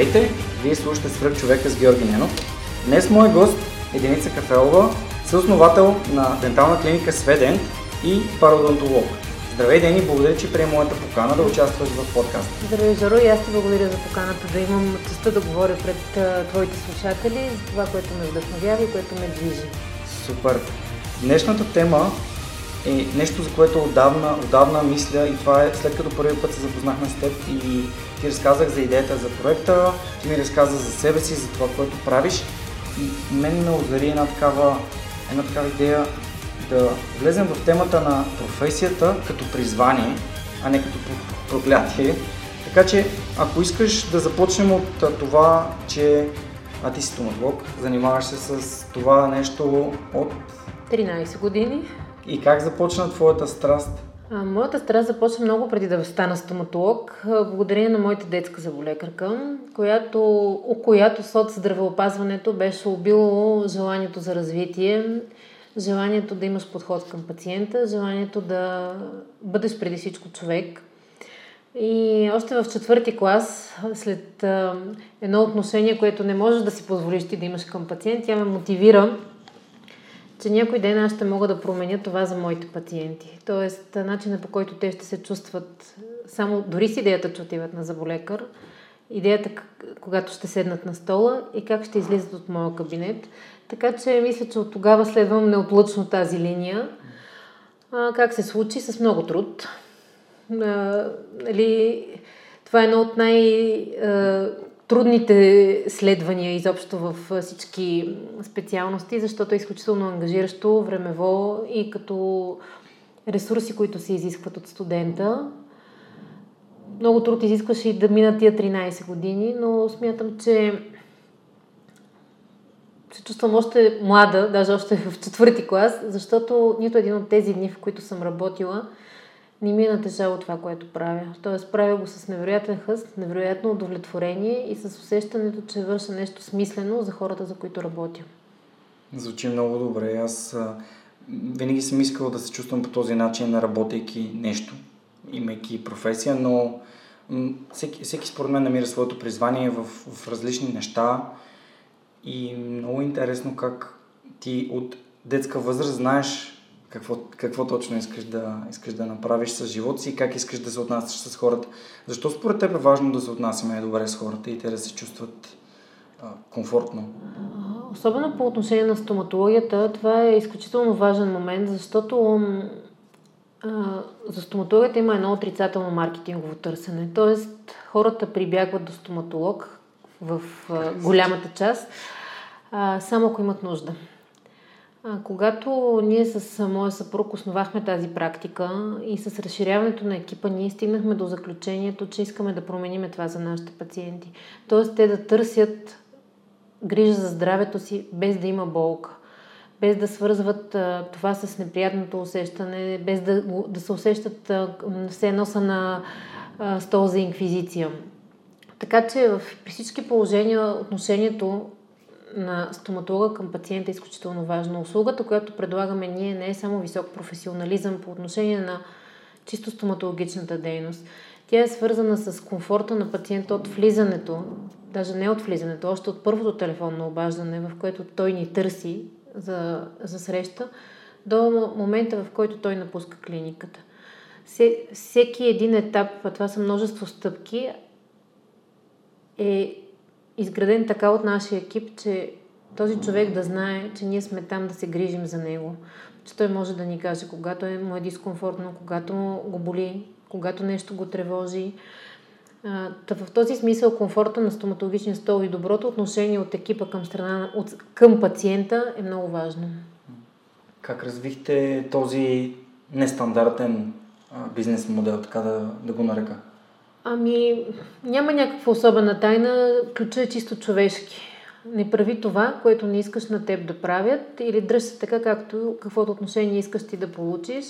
Здравейте! Вие слушате Свръх човека с Георги Ненов. Днес мой гост е Деница Кафелова, съосновател на дентална клиника Сведен и пародонтолог. Здравей, Дени, благодаря, че приема моята покана да участваш в подкаста. Здравей, Жоро, и аз ти благодаря за поканата да имам честа да говоря пред а, твоите слушатели за това, което ме вдъхновява и което ме движи. Супер! Днешната тема е нещо, за което отдавна, отдавна мисля и това е след като първи път се запознахме с теб и ти разказах за идеята за проекта, ти ми разказа за себе си, за това, което правиш и мен ме озари една такава, една такава идея да влезем в темата на професията като призвание, а не като проклятие. Така че, ако искаш да започнем от това, че а ти си стоматолог, занимаваш се с това нещо от 13 години. И как започна твоята страст? Моята страст започна много преди да стана стоматолог, благодарение на моята детска заболекарка, която, у която соц здравеопазването беше убило желанието за развитие, желанието да имаш подход към пациента, желанието да бъдеш преди всичко човек. И още в четвърти клас, след едно отношение, което не можеш да си позволиш ти да имаш към пациент, тя ме мотивира че някой ден аз ще мога да променя това за моите пациенти. Тоест, начинът по който те ще се чувстват, само дори с идеята, че отиват на заболекар, идеята, когато ще седнат на стола и как ще излизат от моя кабинет. Така че мисля, че от тогава следвам неотлъчно тази линия. А, как се случи? С много труд. А, нали, това е едно от най- трудните следвания изобщо в всички специалности, защото е изключително ангажиращо времево и като ресурси, които се изискват от студента. Много труд изискваше и да минат тия 13 години, но смятам, че се чувствам още млада, даже още в четвърти клас, защото нито един от тези дни, в които съм работила, не ми е натежало това, което правя. Тоест, правя го с невероятен хъст, невероятно удовлетворение и с усещането, че върша нещо смислено за хората, за които работя. Звучи много добре. Аз винаги съм искал да се чувствам по този начин, работейки нещо, имайки професия, но всеки, всеки според мен намира своето призвание в, в различни неща и много интересно как ти от детска възраст знаеш какво, какво точно искаш да, искаш да направиш с живота си и как искаш да се отнасяш с хората. Защо според теб е важно да се отнасяме добре с хората и те да се чувстват а, комфортно? Особено по отношение на стоматологията, това е изключително важен момент, защото а, за стоматологията има едно отрицателно маркетингово търсене. Тоест, хората прибягват до стоматолог в а, голямата част, а, само ако имат нужда. Когато ние с моя съпруг основахме тази практика и с разширяването на екипа, ние стигнахме до заключението, че искаме да променим това за нашите пациенти. Тоест те да търсят грижа за здравето си без да има болка, без да свързват това с неприятното усещане, без да, да се усещат все едно са на стол за инквизиция. Така че в, при всички положения отношението на стоматолога към пациента е изключително важна. Услугата, която предлагаме ние, не е само висок професионализъм по отношение на чисто стоматологичната дейност. Тя е свързана с комфорта на пациента от влизането, даже не от влизането, още от първото телефонно обаждане, в което той ни търси за, за среща, до момента, в който той напуска клиниката. всеки един етап, а това са множество стъпки, е изграден така от нашия екип, че този човек да знае, че ние сме там да се грижим за него. Че той може да ни каже, когато е, му е дискомфортно, когато го боли, когато нещо го тревожи. Та в този смисъл комфорта на стоматологичния стол и доброто отношение от екипа към, страна, от, към пациента е много важно. Как развихте този нестандартен бизнес модел, така да, да го нарека? Ами, няма някаква особена тайна. Ключът е чисто човешки. Не прави това, което не искаш на теб да правят или дръж се така, както каквото отношение искаш ти да получиш.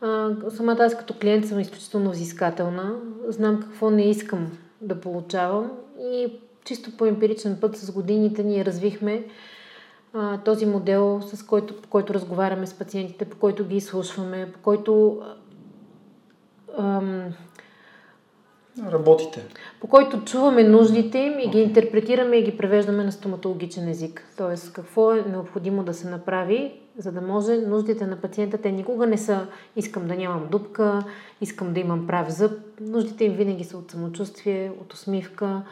А, самата аз като клиент съм изключително взискателна. Знам какво не искам да получавам и чисто по емпиричен път с годините ние развихме а, този модел, с който, по който разговаряме с пациентите, по който ги изслушваме, по който ам, работите? По който чуваме нуждите им и ги интерпретираме и ги превеждаме на стоматологичен език. Тоест, какво е необходимо да се направи, за да може нуждите на пациента, те никога не са искам да нямам дупка, искам да имам прав зъб. Нуждите им винаги са от самочувствие, от усмивка,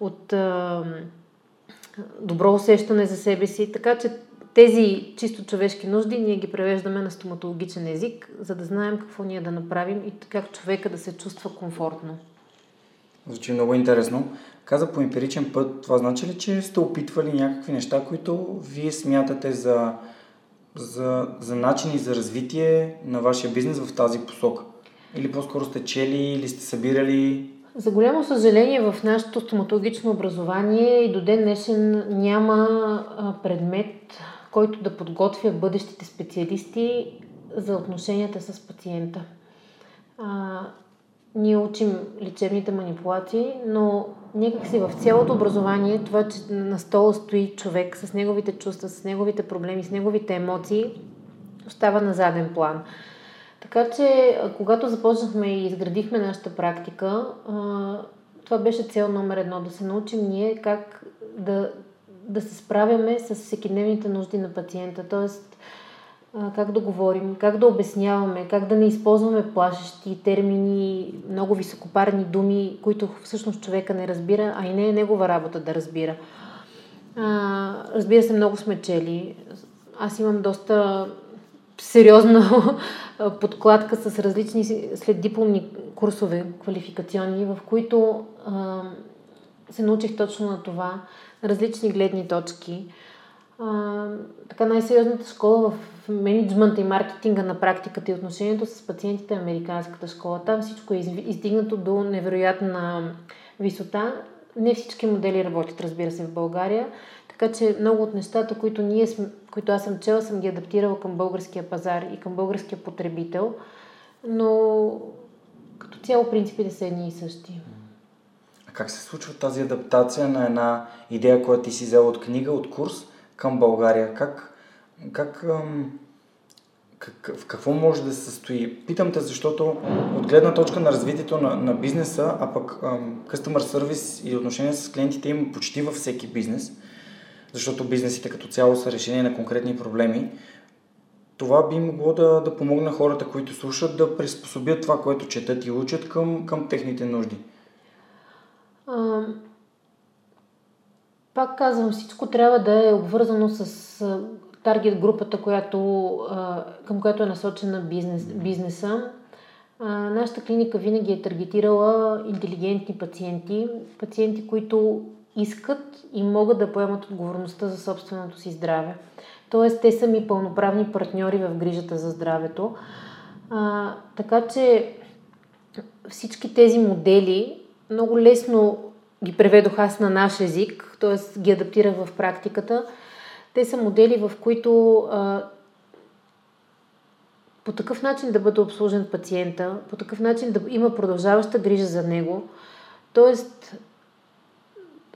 от а, добро усещане за себе си. Така че тези чисто човешки нужди ние ги превеждаме на стоматологичен език, за да знаем какво ние да направим и как човека да се чувства комфортно. Звучи много интересно. Каза по емпиричен път, това значи ли, че сте опитвали някакви неща, които вие смятате за, за, за начини за развитие на вашия бизнес в тази посока? Или по-скоро сте чели, или сте събирали? За голямо съжаление в нашето стоматологично образование и до ден днешен няма предмет, който да подготвя бъдещите специалисти за отношенията с пациента. Ние учим лечебните манипулации, но някакси в цялото образование това, че на стола стои човек с неговите чувства, с неговите проблеми, с неговите емоции, остава на заден план. Така че, когато започнахме и изградихме нашата практика, това беше цел номер едно да се научим ние как да, да се справяме с всекидневните нужди на пациента. Тоест, как да говорим, как да обясняваме, как да не използваме плашещи термини, много високопарни думи, които всъщност човека не разбира, а и не е негова работа да разбира. А, разбира се, много сме чели. Аз имам доста сериозна подкладка с различни следдипломни курсове квалификационни, в които а, се научих точно на това, различни гледни точки. Така най-сериозната школа в менеджмента и маркетинга на практиката и отношението с пациентите е американската школа. Там всичко е издигнато до невероятна висота. Не всички модели работят, разбира се, в България. Така че много от нещата, които, ние, които аз съм чела, съм ги адаптирала към българския пазар и към българския потребител. Но като цяло принципите са едни и същи. А как се случва тази адаптация на една идея, която ти си взела от книга, от курс, към България? Как, как, как, в какво може да се състои? Питам те, защото от гледна точка на развитието на, на бизнеса, а пък customer service и отношения с клиентите има почти във всеки бизнес, защото бизнесите като цяло са решение на конкретни проблеми. Това би могло да, да помогне хората, които слушат, да приспособят това, което четат и учат към, към техните нужди. Пак казвам, всичко трябва да е обвързано с таргет групата, която, към която е насочена бизнес, бизнеса. Нашата клиника винаги е таргетирала интелигентни пациенти, пациенти, които искат и могат да поемат отговорността за собственото си здраве. Тоест, те са ми пълноправни партньори в грижата за здравето. А, така че всички тези модели много лесно ги преведох аз на наш език, т.е. ги адаптирах в практиката. Те са модели, в които а, по такъв начин да бъде обслужен пациента, по такъв начин да има продължаваща грижа за него, т.е.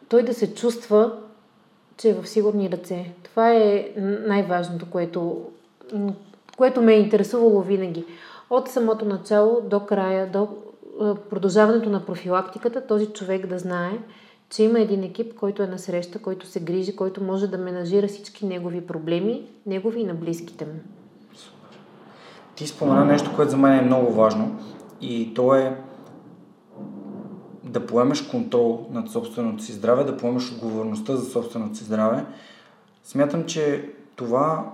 той да се чувства, че е в сигурни ръце. Това е най-важното, което, което ме е интересувало винаги. От самото начало до края, до продължаването на профилактиката, този човек да знае, че има един екип, който е на среща, който се грижи, който може да менажира всички негови проблеми, негови и на близките му. ти спомена нещо, което за мен е много важно и то е да поемеш контрол над собственото си здраве, да поемеш отговорността за собственото си здраве. Смятам, че това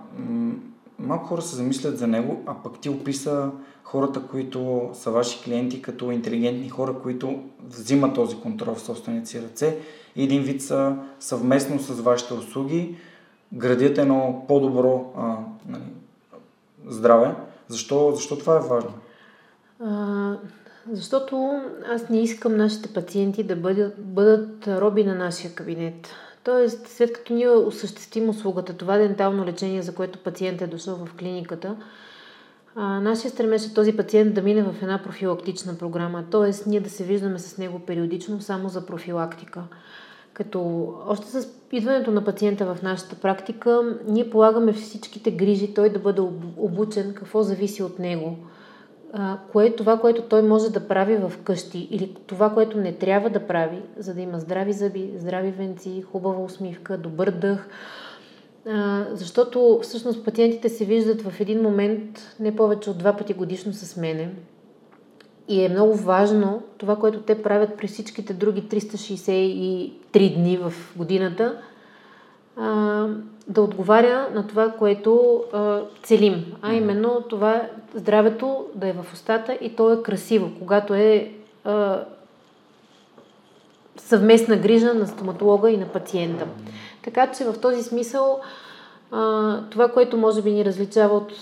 малко хора се замислят за него, а пък ти описа хората, които са ваши клиенти, като интелигентни хора, които взимат този контрол в собствените си ръце и един вид са съвместно с вашите услуги градят едно по-добро а, нали, здраве. Защо, защо това е важно? А, защото аз не искам нашите пациенти да бъдат, бъдат роби на нашия кабинет. Тоест, след като ние осъществим услугата, това дентално лечение, за което пациент е дошъл в клиниката, а, нашия стремеж е този пациент да мине в една профилактична програма, т.е. ние да се виждаме с него периодично само за профилактика. Като още с идването на пациента в нашата практика, ние полагаме всичките грижи той да бъде обучен какво зависи от него. А, кое е това, което той може да прави в къщи или това, което не трябва да прави, за да има здрави зъби, здрави венци, хубава усмивка, добър дъх. А, защото всъщност пациентите се виждат в един момент не повече от два пъти годишно с мене. И е много важно това, което те правят през всичките други 363 дни в годината, а, да отговаря на това, което а, целим. А именно това здравето да е в устата и то е красиво, когато е а, съвместна грижа на стоматолога и на пациента. Така че в този смисъл а, това, което може би ни различава от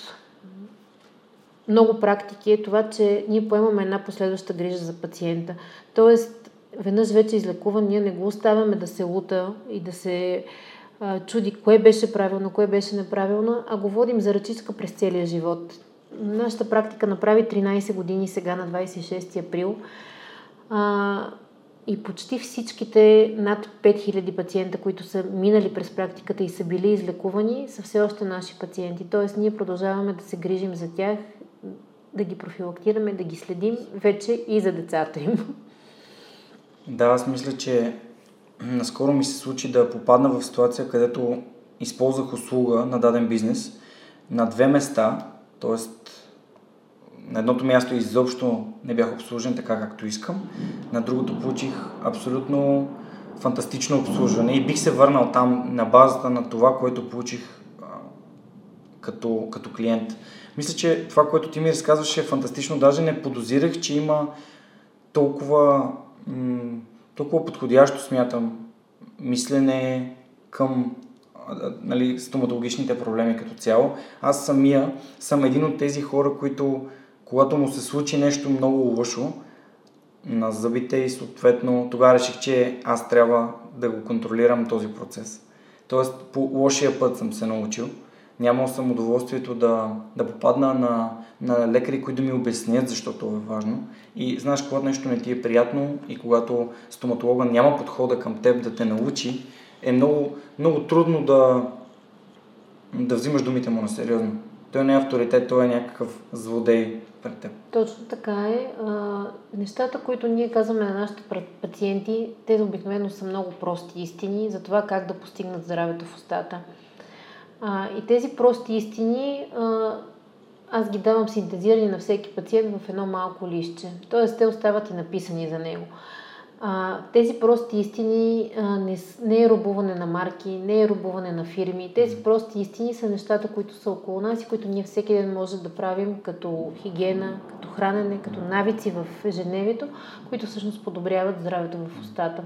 много практики е това, че ние поемаме една последваща грижа за пациента. Тоест, веднъж вече излекуван, ние не го оставяме да се лута и да се чуди кое беше правилно, кое беше неправилно, а го водим за ръчичка през целия живот. Нашата практика направи 13 години сега на 26 април. А, и почти всичките над 5000 пациента, които са минали през практиката и са били излекувани, са все още наши пациенти. Тоест, ние продължаваме да се грижим за тях да ги профилактираме, да ги следим вече и за децата им. Да, аз мисля, че наскоро ми се случи да попадна в ситуация, където използвах услуга на даден бизнес на две места, т.е. на едното място изобщо не бях обслужен така както искам, на другото получих абсолютно фантастично обслужване и бих се върнал там на базата на това, което получих като, като клиент. Мисля, че това, което ти ми разказваше е фантастично. Даже не подозирах, че има толкова, м- толкова подходящо, смятам, мислене към нали, стоматологичните проблеми като цяло. Аз самия съм един от тези хора, които когато му се случи нещо много лошо на зъбите и съответно тогава реших, че аз трябва да го контролирам този процес. Тоест по лошия път съм се научил нямал съм удоволствието да, да попадна на, на лекари, които да ми обяснят, защото е важно. И знаеш, когато нещо не ти е приятно и когато стоматолога няма подхода към теб да те научи, е много, много трудно да, да взимаш думите му на сериозно. Той не е авторитет, той е някакъв злодей пред теб. Точно така е. А, нещата, които ние казваме на нашите пациенти, те обикновено са много прости истини за това как да постигнат здравето в устата. А, и тези прости истини а, аз ги давам синтезирани на всеки пациент в едно малко лище. Тоест, те остават и написани за него. А, тези прости истини а, не, не е рубуване на марки, не е рубуване на фирми. Тези прости истини са нещата, които са около нас и които ние всеки ден можем да правим като хигиена, като хранене, като навици в ежедневието, които всъщност подобряват здравето в устата.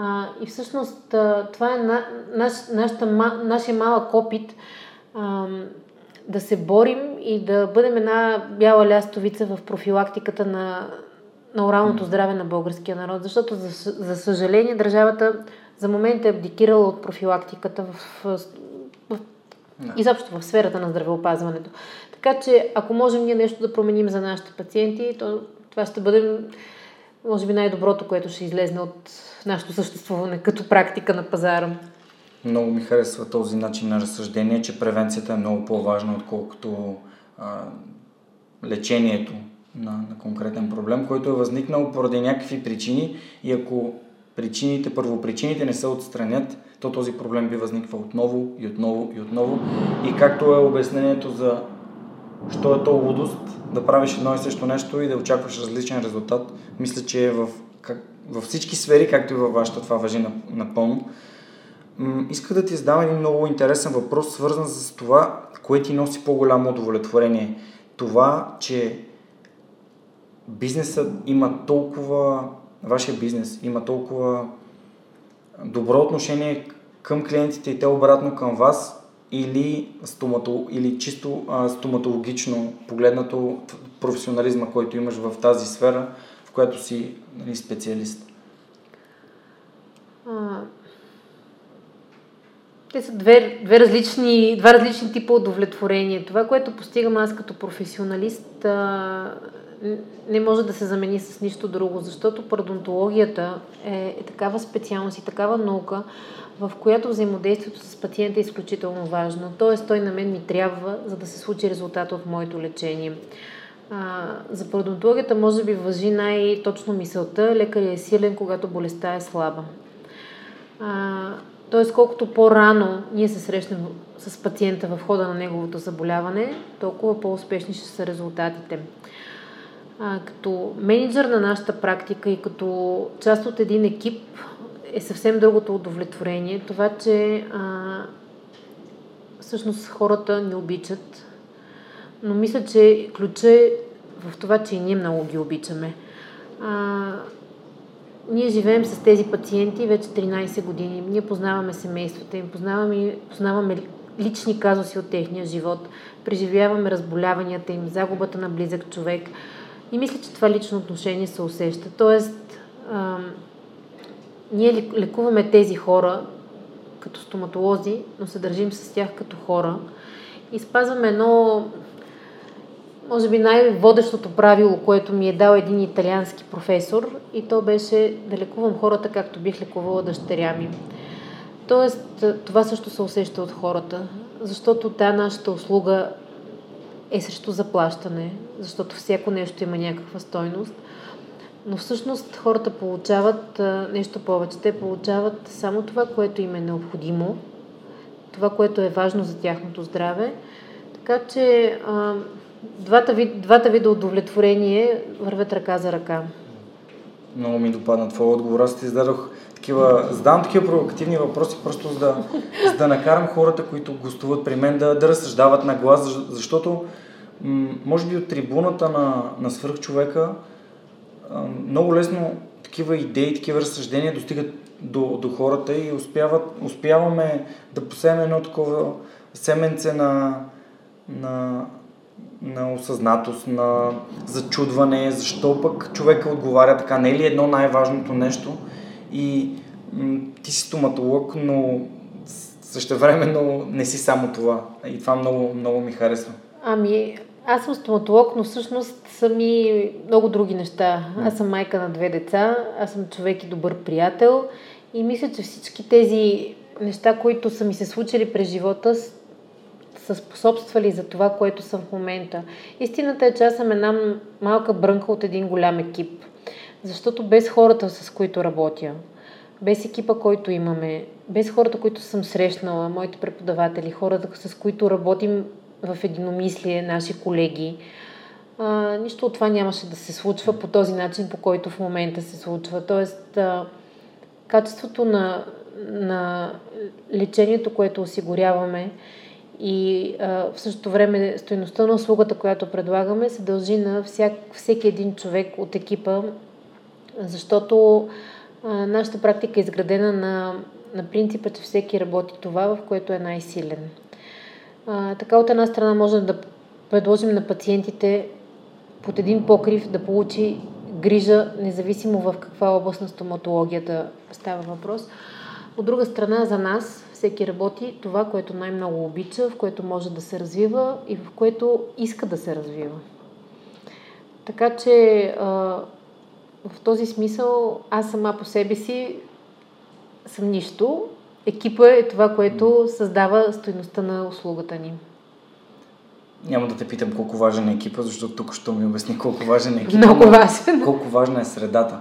А, и всъщност а, това е на, наш, нашата, нашия малък опит а, да се борим и да бъдем една бяла лястовица в профилактиката на, на оралното здраве на българския народ. Защото, за, за съжаление, държавата за момент е абдикирала от профилактиката в, в, в, изобщо в сферата на здравеопазването. Така че, ако можем ние нещо да променим за нашите пациенти, то това ще бъде, може би, най-доброто, което ще излезне от нашето съществуване като практика на пазара. Много ми харесва този начин на разсъждение, че превенцията е много по-важна, отколкото а, лечението на, на конкретен проблем, който е възникнал поради някакви причини и ако причините, първопричините не се отстранят, то този проблем би възниква отново и отново и отново. И както е обяснението за що е то лудост да правиш едно и също нещо и да очакваш различен резултат. Мисля, че е в, как, във всички сфери, както и във вашата, това въжи напълно. М- да ти задам един много интересен въпрос, свързан с това, кое ти носи по-голямо удовлетворение. Това, че бизнесът има толкова, вашия бизнес има толкова добро отношение към клиентите и те обратно към вас или, стомато, или чисто а, стоматологично погледнато професионализма, който имаш в тази сфера, в която си нали, специалист? Те са две, две различни, два различни типа удовлетворение. Това, което постигам аз като професионалист, а, не може да се замени с нищо друго, защото парадонтологията е, е такава специалност и такава наука, в която взаимодействието с пациента е изключително важно. Тоест, той на мен ми трябва, за да се случи резултата от моето лечение. А, за парадонтологията може би въжи най-точно мисълта, лекаря е силен, когато болестта е слаба. А, Тоест, колкото по-рано ние се срещнем с пациента в хода на неговото заболяване, толкова по-успешни ще са резултатите. А, като менеджер на нашата практика и като част от един екип е съвсем другото удовлетворение. Това, че а, всъщност хората не обичат, но мисля, че ключа е в това, че и ние много ги обичаме. А, ние живеем с тези пациенти вече 13 години. Ние познаваме семействата им, познаваме, познаваме лични казуси от техния живот, преживяваме разболяванията им, загубата на близък човек. И мисля, че това лично отношение се усеща. Тоест, а, ние лекуваме тези хора като стоматолози, но се държим с тях като хора и спазваме едно може би най-водещото правило, което ми е дал един италиански професор и то беше да лекувам хората както бих лекувала дъщеря ми. Тоест, това също се усеща от хората, защото та нашата услуга е срещу заплащане, защото всяко нещо има някаква стойност. Но всъщност хората получават нещо повече. Те получават само това, което им е необходимо, това, което е важно за тяхното здраве. Така че двата, вид, двата вида удовлетворение вървят ръка за ръка. Много ми допадна твоя отговор. Аз ти зададох такива, задавам такива провокативни въпроси, просто за да, за да накарам хората, които гостуват при мен, да, да разсъждават на глас, защото може би от трибуната на, на свърхчовека много лесно такива идеи, такива разсъждения достигат до, до хората и успяват, успяваме да посеем едно такова семенце на, на на осъзнатост, на зачудване, защо пък човека отговаря така, не е ли едно най-важното нещо и м- ти си стоматолог, но същевременно не си само това. И това много, много ми харесва. Ами, аз съм стоматолог, но всъщност са ми много други неща. Аз съм майка на две деца, аз съм човек и добър приятел и мисля, че всички тези неща, които са ми се случили през живота, са способствали за това, което съм в момента. Истината е, че аз съм една малка брънка от един голям екип. Защото без хората, с които работя, без екипа, който имаме, без хората, които съм срещнала, моите преподаватели, хората, с които работим в единомислие, наши колеги, а, нищо от това нямаше да се случва по този начин, по който в момента се случва. Тоест, а, качеството на, на лечението, което осигуряваме, и а, в същото време стоеността на услугата, която предлагаме, се дължи на всяк, всеки един човек от екипа, защото а, нашата практика е изградена на, на принципа, че всеки работи това, в което е най-силен. А, така от една страна можем да предложим на пациентите под един покрив да получи грижа, независимо в каква област на стоматологията става въпрос. От друга страна, за нас всеки работи това, което най-много обича, в което може да се развива и в което иска да се развива. Така че в този смисъл аз сама по себе си съм нищо. Екипа е това, което създава стоеността на услугата ни. Няма да те питам колко важен е екипа, защото тук ще ми обясни колко важен е екипа. Много важен. Колко важна е средата.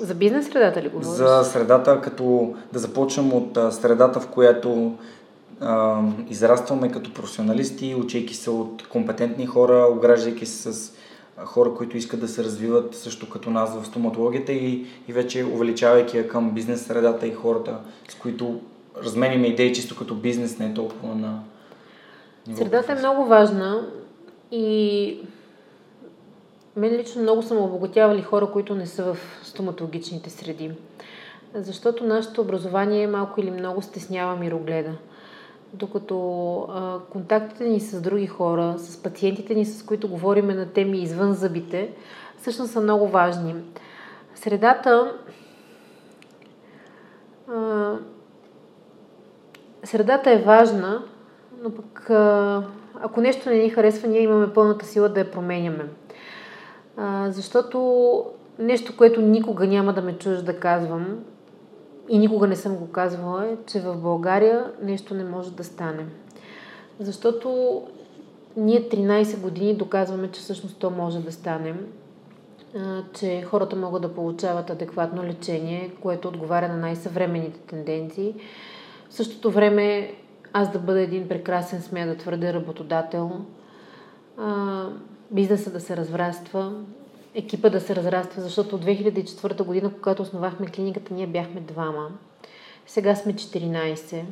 За бизнес средата ли говориш? За средата, като да започнем от средата, в която а, израстваме като професионалисти, учейки се от компетентни хора, ограждайки се с хора, които искат да се развиват също като нас в стоматологията и, и вече увеличавайки я към бизнес средата и хората, с които разменяме идеи чисто като бизнес, не толкова на Средата е много важна и мен лично много съм обогатявали хора, които не са в стоматологичните среди. Защото нашето образование малко или много стеснява мирогледа. Докато а, контактите ни с други хора, с пациентите ни, с които говориме на теми извън зъбите, всъщност са много важни. Средата а, средата е важна, но пък а, ако нещо не ни харесва, ние имаме пълната сила да я променяме. А, защото нещо, което никога няма да ме чуеш да казвам, и никога не съм го казвала, е, че в България нещо не може да стане. Защото ние 13 години доказваме, че всъщност то може да стане, че хората могат да получават адекватно лечение, което отговаря на най-съвременните тенденции. В същото време аз да бъда един прекрасен, смея да твърде работодател, бизнеса да се разраства, екипа да се разраства, защото от 2004 година, когато основахме клиниката, ние бяхме двама. Сега сме 14.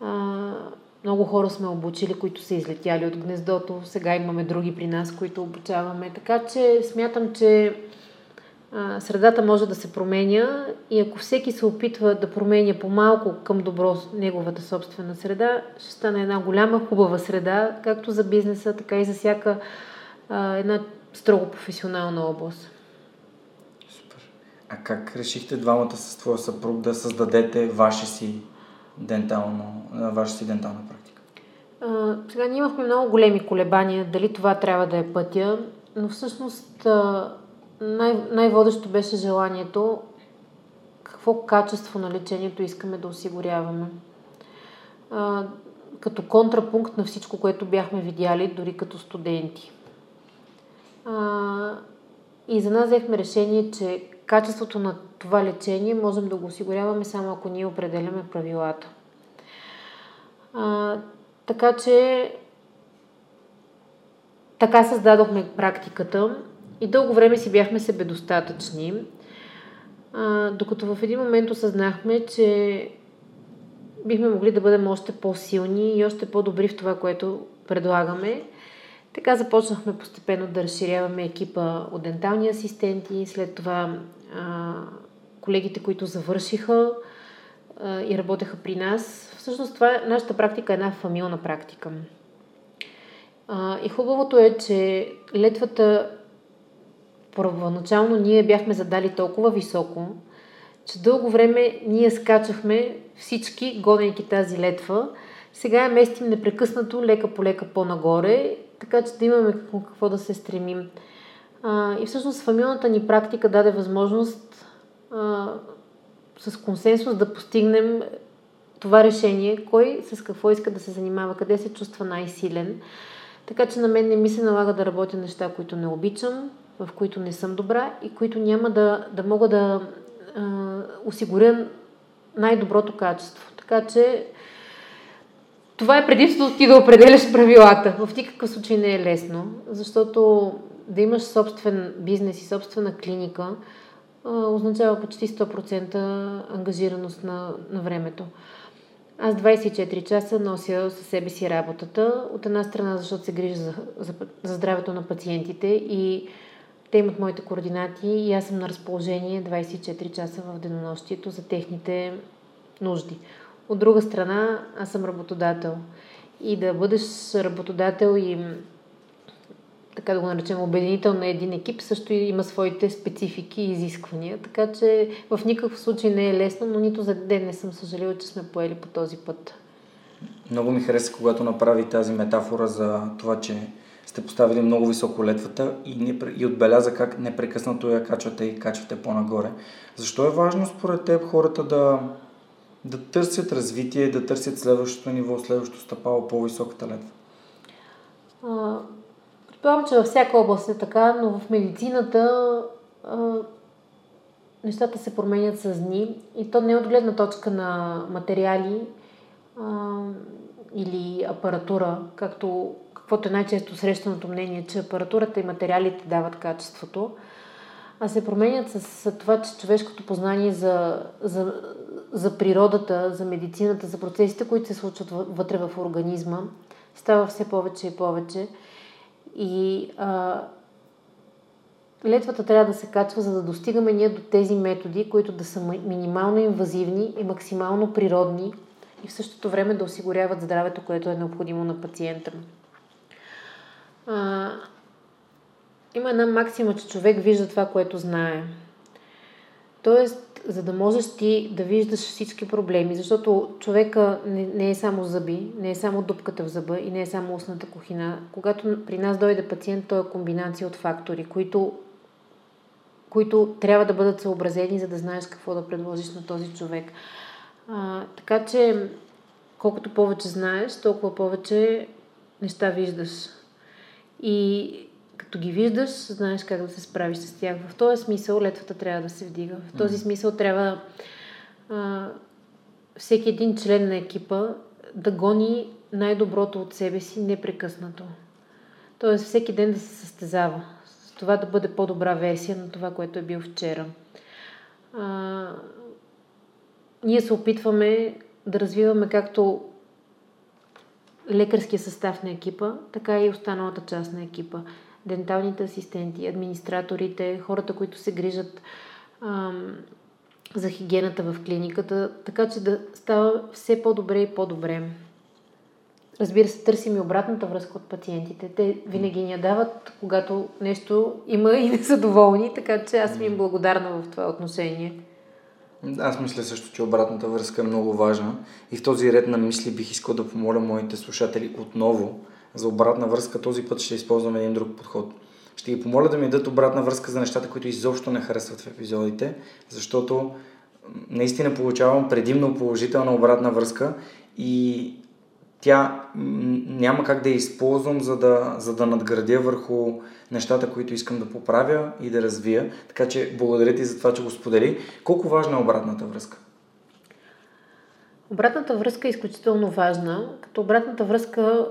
А, много хора сме обучили, които са излетяли от гнездото. Сега имаме други при нас, които обучаваме. Така че смятам, че а, средата може да се променя и ако всеки се опитва да променя по-малко към добро неговата собствена среда, ще стане една голяма, хубава среда, както за бизнеса, така и за всяка а, една строго професионална област. Супер. А как решихте двамата с твоя съпруг да създадете ваше си дентално, ваша си дентална практика? А, сега ние имахме много големи колебания дали това трябва да е пътя, но всъщност най- най-водещо беше желанието какво качество на лечението искаме да осигуряваме. А, като контрапункт на всичко, което бяхме видяли, дори като студенти. А, и за нас взехме решение, че качеството на това лечение можем да го осигуряваме само ако ние определяме правилата. А, така че така създадохме практиката и дълго време си бяхме себедостатъчни, а, докато в един момент осъзнахме, че бихме могли да бъдем още по-силни и още по-добри в това, което предлагаме така започнахме постепенно да разширяваме екипа от дентални асистенти, след това а, колегите, които завършиха а, и работеха при нас. Всъщност това нашата практика е една фамилна практика. А, и хубавото е, че летвата първоначално ние бяхме задали толкова високо, че дълго време ние скачахме всички, гонейки тази летва. Сега я местим непрекъснато, лека по лека по-нагоре така че да имаме какво, какво да се стремим. А, и всъщност фамилната ни практика даде възможност а, с консенсус да постигнем това решение, кой с какво иска да се занимава, къде се чувства най-силен. Така че на мен не ми се налага да работя неща, които не обичам, в които не съм добра и които няма да, да мога да а, осигуря най-доброто качество. Така че това е предимството ти да определяш правилата. В никакъв случай не е лесно, защото да имаш собствен бизнес и собствена клиника означава почти 100% ангажираност на, на времето. Аз 24 часа нося със себе си работата. От една страна, защото се грижа за, за, за здравето на пациентите и те имат моите координати и аз съм на разположение 24 часа в денонощието за техните нужди. От друга страна, аз съм работодател. И да бъдеш работодател и така да го наречем, обединител на един екип, също има своите специфики и изисквания. Така че в никакъв случай не е лесно, но нито за ден не съм съжалила, че сме поели по този път. Много ми хареса, когато направи тази метафора за това, че сте поставили много високо летвата и, не, и отбеляза как непрекъснато я качвате и качвате по-нагоре. Защо е важно според теб хората да да търсят развитие, да търсят следващото ниво, следващото стъпало, по-високата летва? Предполагам, че във всяка област е така, но в медицината а, нещата се променят с дни и то не от гледна точка на материали, а, или апаратура, както каквото е най-често срещаното мнение, че апаратурата и материалите дават качеството, а се променят с това, че човешкото познание за, за, за природата, за медицината, за процесите, които се случват вътре в организма, става все повече и повече. И а, летвата трябва да се качва, за да достигаме ние до тези методи, които да са минимално инвазивни и максимално природни и в същото време да осигуряват здравето, което е необходимо на пациента. А, има една максима, че човек вижда това, което знае. Тоест, за да можеш ти да виждаш всички проблеми, защото човека не, не е само зъби, не е само дупката в зъба и не е само устната кухина. Когато при нас дойде пациент, той е комбинация от фактори, които, които трябва да бъдат съобразени, за да знаеш какво да предложиш на този човек. А, така че, колкото повече знаеш, толкова повече неща виждаш. И като ги виждаш, знаеш как да се справиш с тях. В този смисъл летвата трябва да се вдига. В този смисъл трябва а, всеки един член на екипа да гони най-доброто от себе си непрекъснато. Тоест всеки ден да се състезава. С това да бъде по-добра версия на това, което е бил вчера. А, ние се опитваме да развиваме както лекарския състав на екипа, така и останалата част на екипа. Денталните асистенти, администраторите, хората, които се грижат ам, за хигиената в клиниката, така че да става все по-добре и по-добре. Разбира се, търсим и обратната връзка от пациентите. Те винаги ни я дават, когато нещо има и не са доволни, така че аз ми им благодарна в това отношение. Аз мисля също, че обратната връзка е много важна и в този ред на мисли бих искал да помоля моите слушатели отново за обратна връзка. Този път ще използвам един друг подход. Ще ги помоля да ми дадат обратна връзка за нещата, които изобщо не харесват в епизодите, защото наистина получавам предимно положителна обратна връзка и тя няма как да я използвам, за да, за да надградя върху нещата, които искам да поправя и да развия. Така че благодаря ти за това, че го сподели. Колко важна е обратната връзка? Обратната връзка е изключително важна, като обратната връзка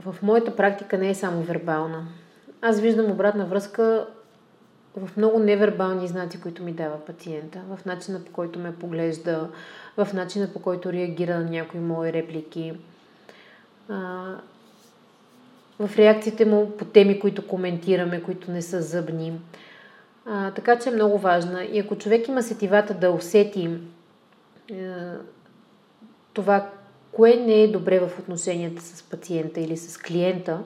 в моята практика не е само вербална. Аз виждам обратна връзка в много невербални знаци, които ми дава пациента, в начина по който ме поглежда, в начина по който реагира на някои мои реплики, в реакциите му по теми, които коментираме, които не са зъбни. Така че е много важна. И ако човек има сетивата да усети е, това, кое не е добре в отношенията с пациента или с клиента,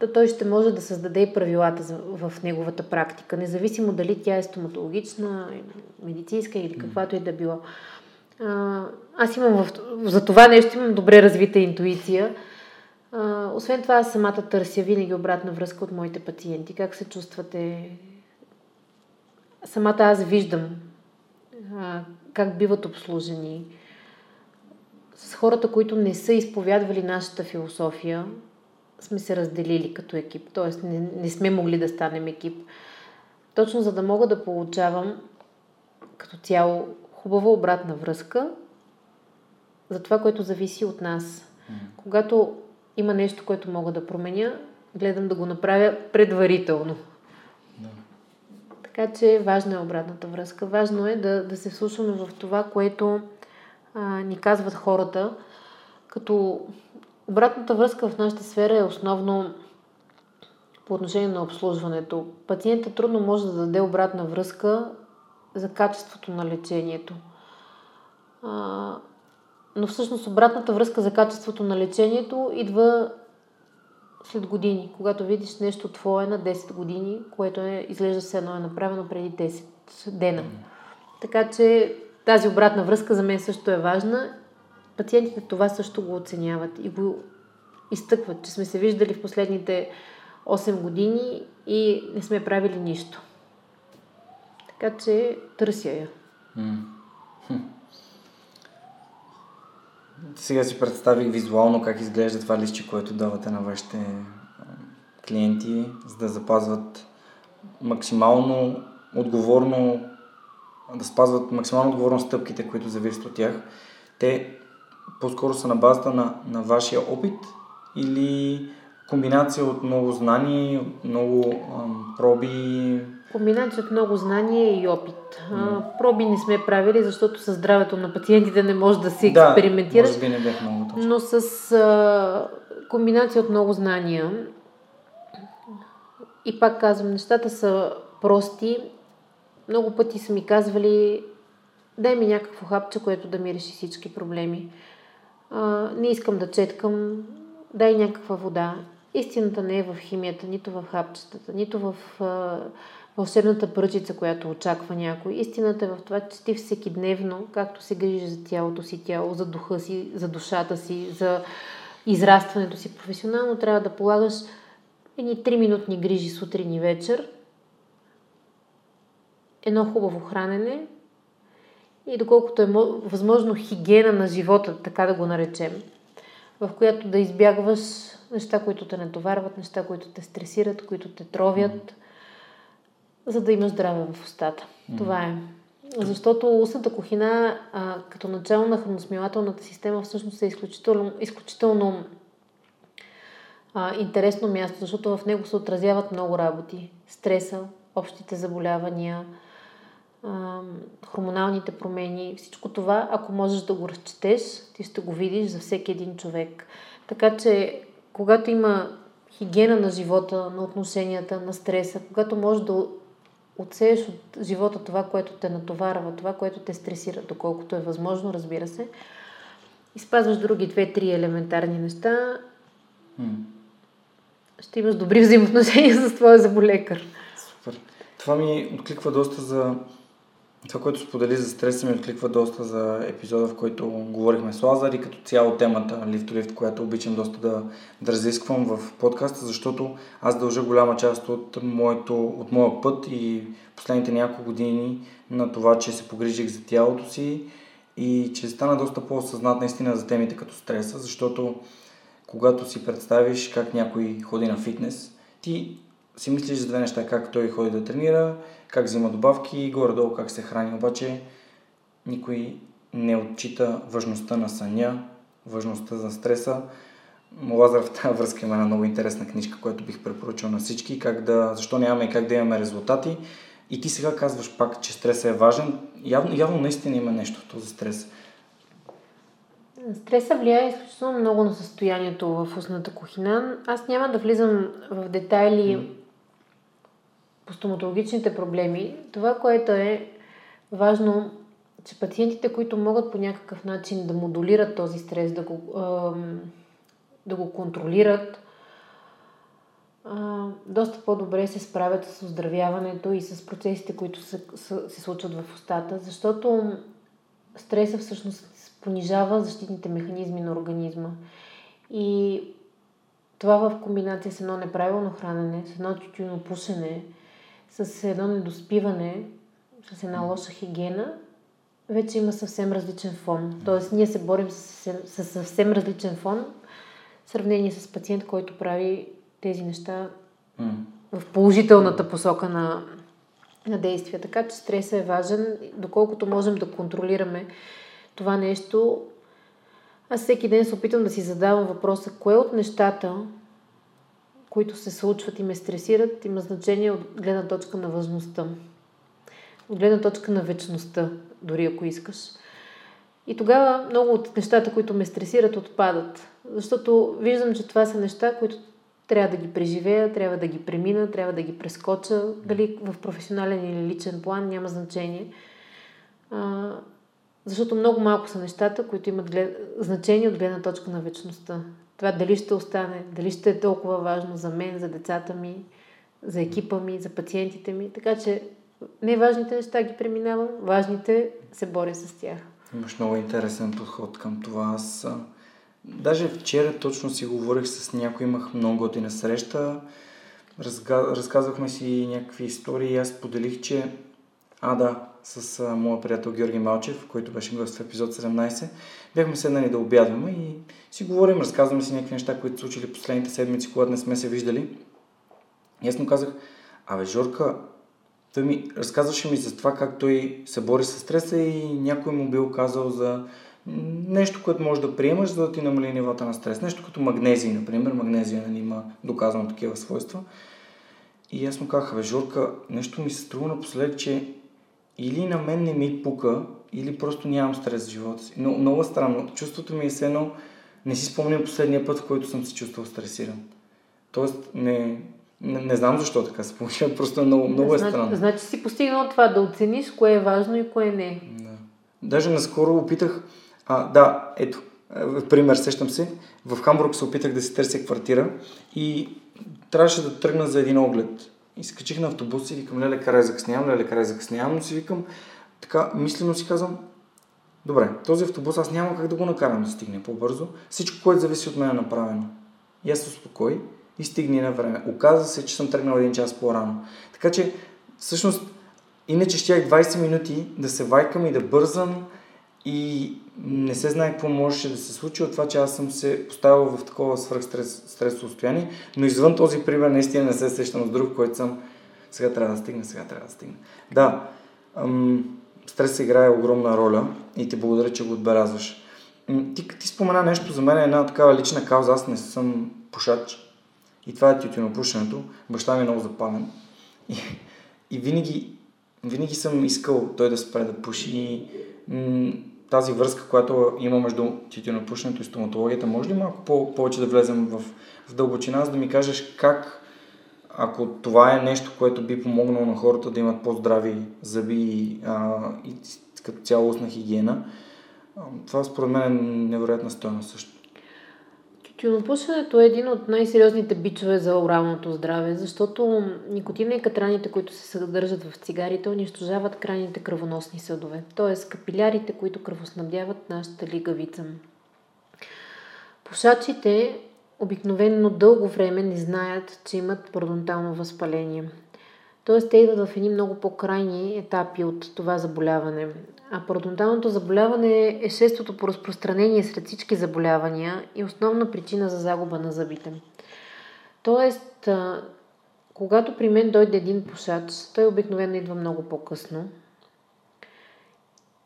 да той ще може да създаде и правилата в неговата практика, независимо дали тя е стоматологична, медицинска или каквато и да било. Аз имам в, за това нещо имам добре развита интуиция. Освен това, аз самата търся винаги обратна връзка от моите пациенти. Как се чувствате? Самата аз виждам как биват обслужени. С хората, които не са изповядвали нашата философия, сме се разделили като екип, т.е. Не, не сме могли да станем екип. Точно за да мога да получавам като цяло хубава обратна връзка за това, което зависи от нас. Mm. Когато има нещо, което мога да променя, гледам да го направя предварително. Така че важна е обратната връзка. Важно е да, да се вслушваме в това, което а, ни казват хората, като Обратната връзка в нашата сфера е основно по отношение на обслужването. Пациентът трудно може да даде обратна връзка за качеството на лечението. А, но всъщност обратната връзка за качеството на лечението идва след години, когато видиш нещо твое на 10 години, което е, изглежда се едно е направено преди 10 дена. Така че тази обратна връзка за мен също е важна пациентите това също го оценяват и го изтъкват, че сме се виждали в последните 8 години и не сме правили нищо. Така че търся я. Сега си представих визуално как изглежда това листче, което давате на вашите клиенти, за да запазват максимално отговорно, да спазват максимално отговорно стъпките, които зависят от тях те по-скоро са на базата на, на вашия опит или комбинация от много знания, много ам, проби? Комбинация от много знания и опит. Mm. проби не сме правили, защото със здравето на пациентите не може да се експериментира. Да, може би не бях много точно. Но с а, комбинация от много знания и пак казвам, нещата са прости. Много пъти са ми казвали, дай ми някакво хапче, което да ми реши всички проблеми. А, не искам да четкам, дай някаква вода. Истината не е в химията, нито в хапчетата, нито в а, вълшебната пръчица, която очаква някой. Истината е в това, че ти всеки дневно, както се грижиш за тялото си тяло, за духа си, за душата си, за израстването си професионално, трябва да полагаш едни 3 минутни грижи сутрин и вечер, едно хубаво хранене и доколкото е възможно хигиена на живота, така да го наречем, в която да избягваш неща, които те натоварват, неща, които те стресират, които те тровят, за да имаш здраве в устата. Това е. Защото устната кухина, а, като начало на храносмилателната система, всъщност е изключително, изключително а, интересно място, защото в него се отразяват много работи. Стреса, общите заболявания, хормоналните промени, всичко това, ако можеш да го разчетеш, ти ще го видиш за всеки един човек. Така че, когато има хигиена на живота, на отношенията, на стреса, когато можеш да отсееш от живота това, което те натоварва, това, което те стресира, доколкото е възможно, разбира се, и спазваш други две-три елементарни неща, ще имаш добри взаимоотношения с твоя заболекар. Супер. Това ми откликва доста за... Това, което сподели за стреса ми откликва доста за епизода, в който говорихме с Лазар и като цяло темата Lift to Lift, която обичам доста да, да разисквам в подкаста, защото аз дължа голяма част от, моето, от моя път и последните няколко години на това, че се погрижих за тялото си и че стана доста по-осъзнат наистина за темите като стреса, защото когато си представиш как някой ходи на фитнес, ти си мислиш за две неща, как той ходи да тренира, как взима добавки и горе-долу как се храни. Обаче никой не отчита важността на съня, важността за стреса. Лазар в тази връзка има една много интересна книжка, която бих препоръчал на всички, как да, защо нямаме и как да имаме резултати. И ти сега казваш пак, че стресът е важен. Явно, явно наистина има нещо в този стрес. Стреса влияе изключително много на състоянието в устната кухина. Аз няма да влизам в детайли. По стоматологичните проблеми. Това, което е важно, че пациентите, които могат по някакъв начин да модулират този стрес, да го, да го контролират, доста по-добре се справят с оздравяването и с процесите, които се, се случват в устата, защото стреса всъщност понижава защитните механизми на организма. И това в комбинация с едно неправилно хранене, с едно тютюно пушене, с едно недоспиване, с една лоша хигиена, вече има съвсем различен фон. Тоест, ние се борим с, с съвсем различен фон в сравнение с пациент, който прави тези неща mm. в положителната посока на, на действия. Така че стресът е важен, доколкото можем да контролираме това нещо, аз всеки ден се опитвам да си задавам въпроса, кое от нещата, които се случват и ме стресират, има значение от гледна точка на важността. От гледна точка на вечността, дори ако искаш. И тогава много от нещата, които ме стресират, отпадат. Защото виждам, че това са неща, които трябва да ги преживея, трябва да ги премина, трябва да ги прескоча. Дали в професионален или личен план, няма значение. Защото много малко са нещата, които имат глед... значение от гледна точка на вечността. Това дали ще остане, дали ще е толкова важно за мен, за децата ми, за екипа ми, за пациентите ми. Така че неважните неща ги преминавам, важните се боря с тях. Имаш много интересен подход към това. Аз даже вчера точно си говорих с някой, имах много готина среща. Разга... Разказахме си някакви истории и аз поделих, че а, да, с а, моя приятел Георги Малчев, който беше гост в епизод 17. Бяхме седнали да обядваме и си говорим, разказваме си някакви неща, които случили последните седмици, когато не сме се виждали. И аз му казах, абе Жорка, той ми разказваше ми за това как той се бори с стреса и някой му бил казал за нещо, което можеш да приемаш, за да ти намали нивата на стрес. Нещо като магнезия, например. Магнезия нали, има доказано такива свойства. И аз му казах, бе, Жорка, нещо ми се струва напоследък, че или на мен не ми пука, или просто нямам стрес в живота си. Но много странно. Чувството ми е все едно, не си спомням последния път, в който съм се чувствал стресиран. Тоест, не, не, не знам защо така се получава, просто е много, много е значи, странно. Значи си постигнал това да оцениш кое е важно и кое не. Да. Даже наскоро опитах, а, да, ето, пример, сещам се, в Хамбург се опитах да си търся квартира и трябваше да тръгна за един оглед. И се качих на автобус и викам, леле, карай закъснявам, леле, карай закъснявам, но си викам, така, мислено си казвам, добре, този автобус аз няма как да го накарам да стигне по-бързо. Всичко, което зависи от мен е направено. И аз се успокой и стигни на време. Оказва се, че съм тръгнал един час по-рано. Така че, всъщност, иначе щях 20 минути да се вайкам и да бързам и не се знае какво можеше да се случи от това, че аз съм се поставил в такова свръхстрес стрес състояние, но извън този пример наистина не се сещам с друг, който съм сега трябва да стигна, сега трябва да стигна. Да, ам, стрес играе огромна роля и ти благодаря, че го отбелязваш. Ти, ти спомена нещо за мен една такава лична кауза. Аз не съм пушач. И това е тютюнопушенето. Баща ми е много запален. И, и винаги, винаги съм искал той да спре да пуши. И, тази връзка, която има между тютюнопушенето и стоматологията, може ли малко по- повече да влезем в, в дълбочина, за да ми кажеш как ако това е нещо, което би помогнало на хората да имат по-здрави зъби а, и като цялостна хигиена, това според мен е невероятна стоеност също. Тютюнопушенето е един от най-сериозните бичове за оралното здраве, защото никотина и катраните, които се съдържат в цигарите, унищожават крайните кръвоносни съдове, т.е. капилярите, които кръвоснабдяват нашата лигавица. Пушачите обикновенно дълго време не знаят, че имат пародонтално възпаление. Тоест, те идват в едни много по-крайни етапи от това заболяване. А пародонталното заболяване е шестото по разпространение сред всички заболявания и основна причина за загуба на зъбите. Тоест, когато при мен дойде един пушач, той обикновено идва много по-късно.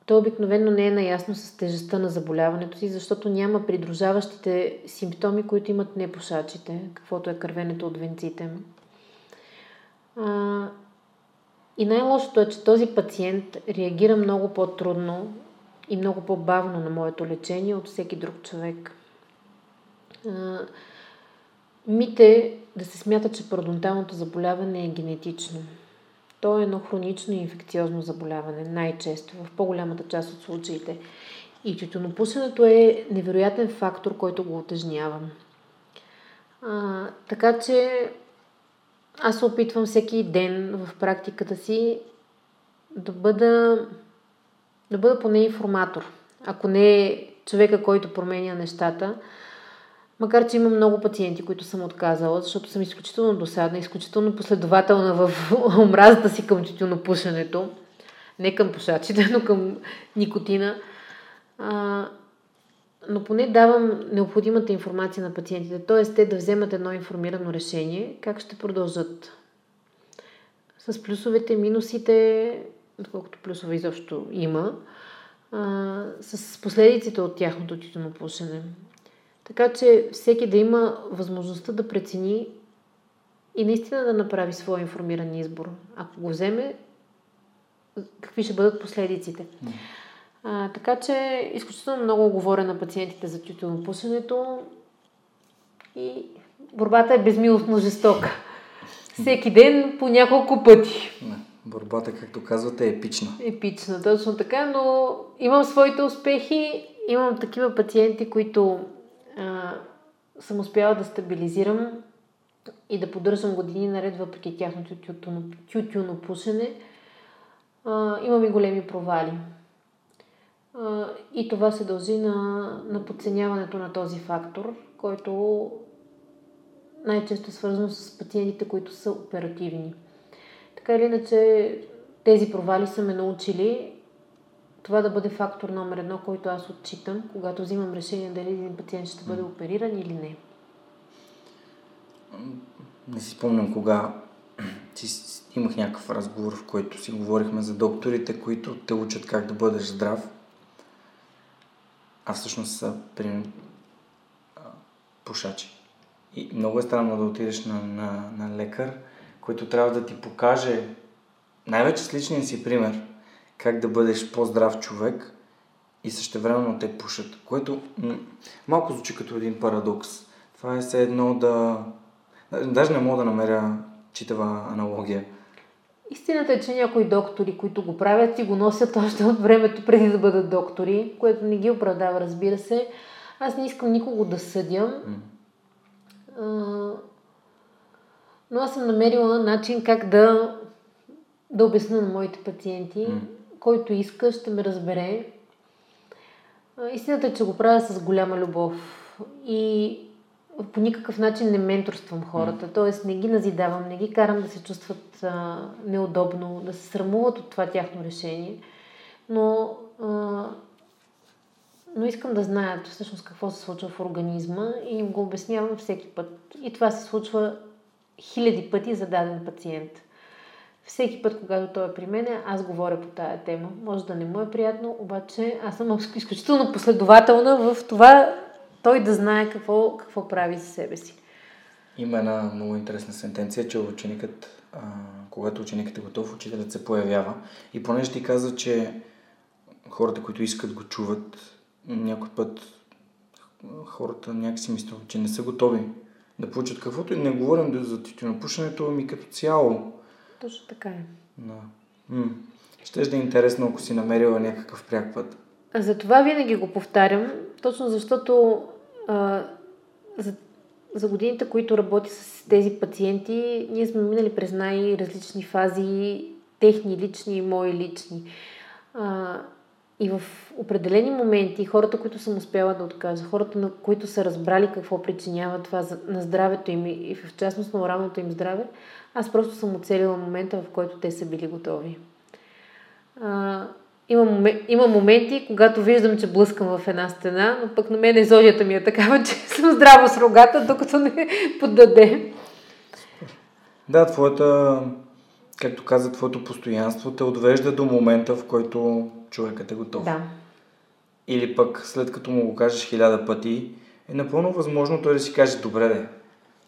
Той обикновено не е наясно с тежестта на заболяването си, защото няма придружаващите симптоми, които имат непушачите, каквото е кървенето от венците. А, и най-лошото е, че този пациент реагира много по-трудно и много по-бавно на моето лечение от всеки друг човек. А, мите да се смята, че пародонталното заболяване е генетично. То е едно хронично и инфекциозно заболяване, най-често, в по-голямата част от случаите. И тютюнопушенето е невероятен фактор, който го отежнява. А, така че аз се опитвам всеки ден в практиката си да бъда, да бъда поне информатор. Ако не човека, който променя нещата, Макар, че има много пациенти, които съм отказала, защото съм изключително досадна, изключително последователна в омразата си към тютюнопушенето. Не към пушачите, но към никотина. Но поне давам необходимата информация на пациентите, т.е. те да вземат едно информирано решение, как ще продължат. С плюсовете, минусите, колкото плюсове изобщо има, а, с последиците от тяхното тютюнопушене. Така че всеки да има възможността да прецени и наистина да направи своя информиран избор. Ако го вземе, какви ще бъдат последиците. А, така че изключително много говоря на пациентите за тютюнопушенето и борбата е безмилостно жестока. Всеки ден по няколко пъти. Борбата, както казвате, е епична. Епична, точно така, но имам своите успехи. Имам такива пациенти, които а, съм успяла да стабилизирам и да поддържам години наред, въпреки тяхното тютюно пушене. А, имам и големи провали. И това се дължи на, на подценяването на този фактор, който най-често е свързано с пациентите, които са оперативни. Така или иначе, тези провали са ме научили това да бъде фактор номер едно, който аз отчитам, когато взимам решение дали един пациент ще бъде опериран или не. Не си спомням кога си, имах някакъв разговор, в който си говорихме за докторите, които те учат как да бъдеш здрав. А всъщност са, примерно, пушачи. И много е странно да отидеш на, на, на лекар, който трябва да ти покаже, най-вече с личния си пример, как да бъдеш по-здрав човек и същевременно те пушат, което м- малко звучи като един парадокс. Това е все едно да... Даже не мога да намеря читава аналогия. Истината е, че някои доктори, които го правят, си го носят още от времето преди да бъдат доктори, което не ги оправдава, разбира се. Аз не искам никого да съдя. Mm. Но аз съм намерила начин как да, да обясня на моите пациенти. Mm. Който иска, ще ме разбере. Истината е, че го правя с голяма любов. И по никакъв начин не менторствам хората, т.е. не ги назидавам, не ги карам да се чувстват а, неудобно, да се срамуват от това тяхно решение, но, а, но искам да знаят всъщност какво се случва в организма и им го обяснявам всеки път. И това се случва хиляди пъти за даден пациент. Всеки път, когато той е при мен, аз говоря по тая тема. Може да не му е приятно, обаче аз съм изключително последователна в това той да знае какво, какво прави за себе си. Има една много интересна сентенция, че ученикът, а, когато ученикът е готов, учителят се появява. И понеже ти каза, че хората, които искат го чуват, някой път хората някакси мислят, че не са готови да получат каквото и не говорим за тютюнопушенето, ми като цяло. Точно така е. Да. М- ще да е интересно, ако си намерила някакъв пряк път. А за това винаги го повтарям, точно защото за, за годините, които работи с тези пациенти, ние сме минали през най-различни фази, техни лични и мои лични. А, и в определени моменти хората, които съм успяла да откажа, хората, на които са разбрали какво причинява това на здравето им и в частност на моралното им здраве, аз просто съм оцелила момента, в който те са били готови. А, има, има моменти, когато виждам, че блъскам в една стена, но пък на мен езодията ми е такава, че съм здраво с рогата, докато не поддаде. Да, твоята, както каза, твоето постоянство те отвежда до момента, в който човекът е готов. Да. Или пък след като му го кажеш хиляда пъти, е напълно възможно той да си каже, добре де,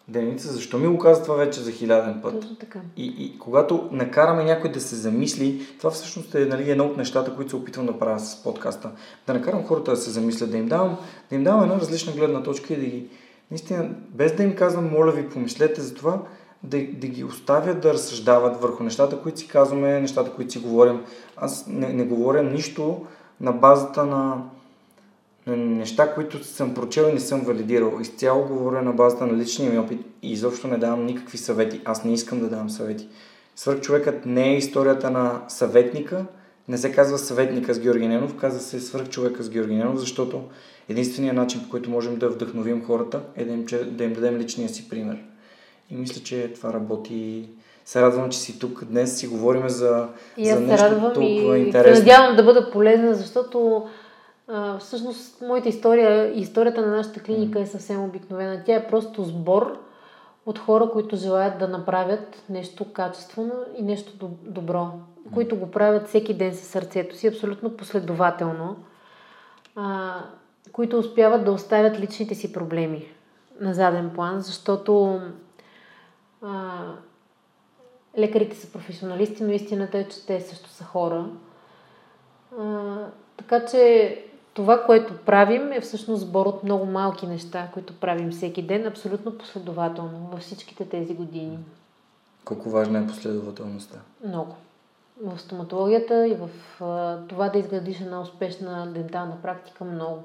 Деница, защо ми го казва това вече за хиляден път? Точно така. И, и когато накараме някой да се замисли, това всъщност е нали, едно от нещата, които се опитвам да правя с подкаста. Да накарам хората да се замислят, да им давам, да им давам една различна гледна точка и да ги, наистина, без да им казвам, моля ви, помислете за това, да, да ги оставят да разсъждават върху нещата, които си казваме, нещата, които си говорим. Аз не, не говоря нищо на базата на неща, които съм прочел и не съм валидирал. Изцяло говоря на базата на личния ми опит и изобщо не давам никакви съвети. Аз не искам да давам съвети. Свърх човекът не е историята на съветника, не се казва съветника с Георги Ненов, казва се свърх човека с Георги Ненов, защото единственият начин, по който можем да вдъхновим хората е да им, да им дадем личния си пример. И мисля, че това работи. Се радвам, че си тук днес, си говорим за, и за нещо толкова и интересно. се надявам да бъда полезна, защото а, всъщност, моята история, историята на нашата клиника е съвсем обикновена. Тя е просто сбор от хора, които желаят да направят нещо качествено и нещо добро, които го правят всеки ден със сърцето си, абсолютно последователно, а, които успяват да оставят личните си проблеми на заден план, защото а, лекарите са професионалисти, но истината е, че те също са хора. А, така че това, което правим, е всъщност сбор от много малки неща, които правим всеки ден, абсолютно последователно във всичките тези години. Колко важна е последователността? Много. В стоматологията и в това да изградиш една успешна дентална практика много.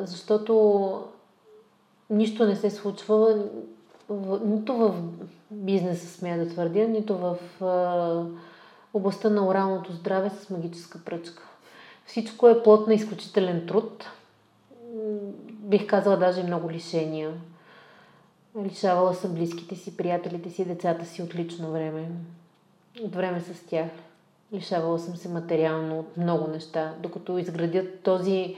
Защото нищо не се случва нито в бизнеса, смея да твърдя, нито в областта на оралното здраве с магическа пръчка. Всичко е плод на изключителен труд. Бих казала даже много лишения. Лишавала съм близките си, приятелите си, децата си от лично време. От време с тях. Лишавала съм се материално от много неща, докато изградят този,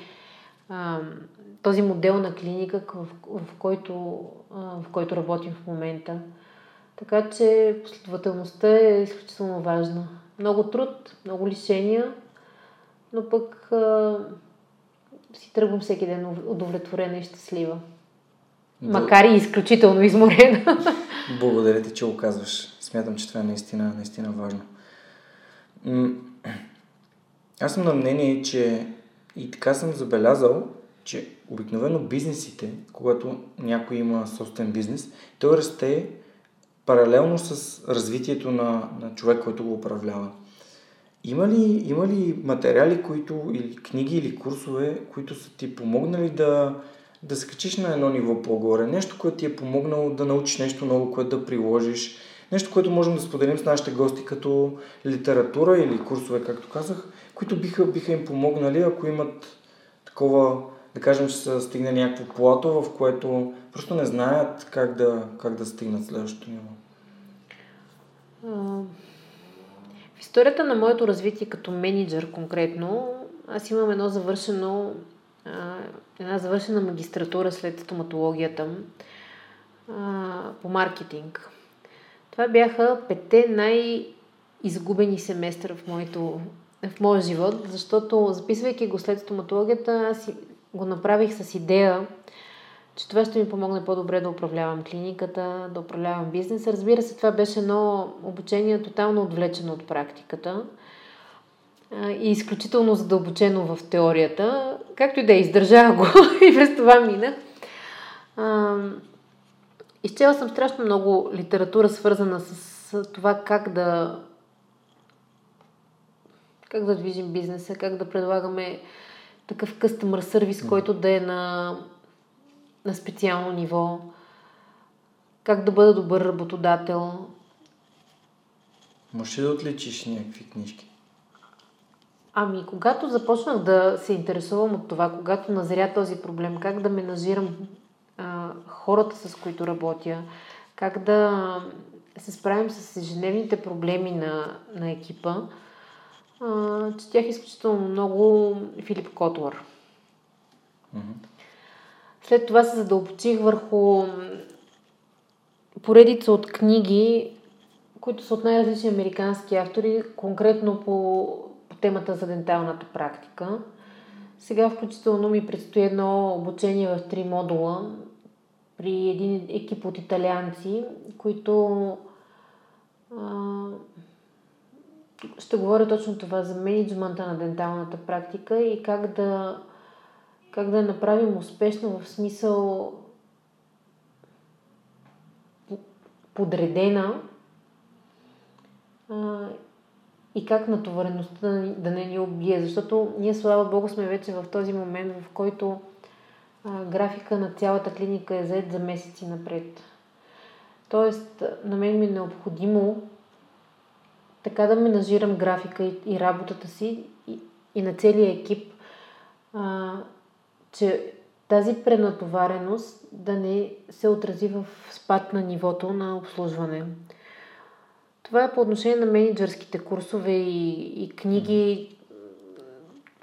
този модел на клиника, в, в, който, в който работим в момента. Така че последователността е изключително важна. Много труд, много лишения, но пък а, си тръгвам всеки ден удовлетворена и щастлива. Макар и изключително изморена. Благодаря ти, че го казваш. Смятам, че това е наистина, наистина важно. Аз съм на мнение, че и така съм забелязал, че обикновено бизнесите, когато някой има собствен бизнес, той расте паралелно с развитието на, на човек, който го управлява. Има ли, има ли материали, които, или книги, или курсове, които са ти помогнали да, да скачиш на едно ниво по-горе? Нещо, което ти е помогнало да научиш нещо ново, което да приложиш? Нещо, което можем да споделим с нашите гости като литература или курсове, както казах, които биха, биха им помогнали, ако имат такова, да кажем, че са стигнали някакво плато, в което просто не знаят как да, как да стигнат следващото ниво. В историята на моето развитие като менеджер конкретно, аз имам едно завършено, една завършена магистратура след стоматологията по маркетинг. Това бяха пете най-изгубени семестра в, моето, в моя живот, защото записвайки го след стоматологията, аз го направих с идея, че това ще ми помогне по-добре да управлявам клиниката, да управлявам бизнеса. Разбира се, това беше едно обучение тотално отвлечено от практиката и изключително задълбочено в теорията. Както и да е, издържах го и през това минах. Изчела съм страшно много литература, свързана с това как да как да движим бизнеса, как да предлагаме такъв къстъмър сервис, който да е на на специално ниво, как да бъда добър работодател. Може ли да отличиш някакви книжки? Ами, когато започнах да се интересувам от това, когато назря този проблем, как да менажирам а, хората, с които работя, как да се справим с ежедневните проблеми на, на екипа, а, четях изключително много Филип Котлър. Mm-hmm. След това се задълбочих върху поредица от книги, които са от най-различни американски автори, конкретно по, по темата за денталната практика. Сега включително ми предстои едно обучение в три модула при един екип от италианци, които а, ще говоря точно това за менеджмента на денталната практика и как да как да я направим успешно в смисъл подредена а, и как натовареността да не ни убие. Защото ние, слава Богу, сме вече в този момент, в който а, графика на цялата клиника е заед за месеци напред. Тоест, на мен ми е необходимо така да менажирам графика и, и работата си и, и на целия екип, а, че тази пренатовареност да не се отрази в спад на нивото на обслужване. Това е по отношение на менеджерските курсове и, и книги.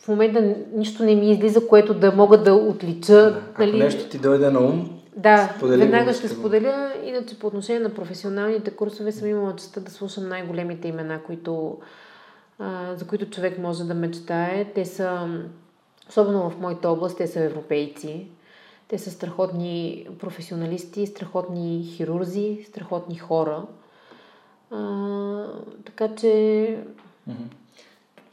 В момента нищо не ми излиза, което да мога да отлича. Да. Ако нали? нещо ти дойде на ум, да, веднага ще споделя. Иначе по отношение на професионалните курсове съм имала честа да слушам най-големите имена, които, а, за които човек може да мечтае. Те са особено в моята област, те са европейци. Те са страхотни професионалисти, страхотни хирурзи, страхотни хора. А, така че...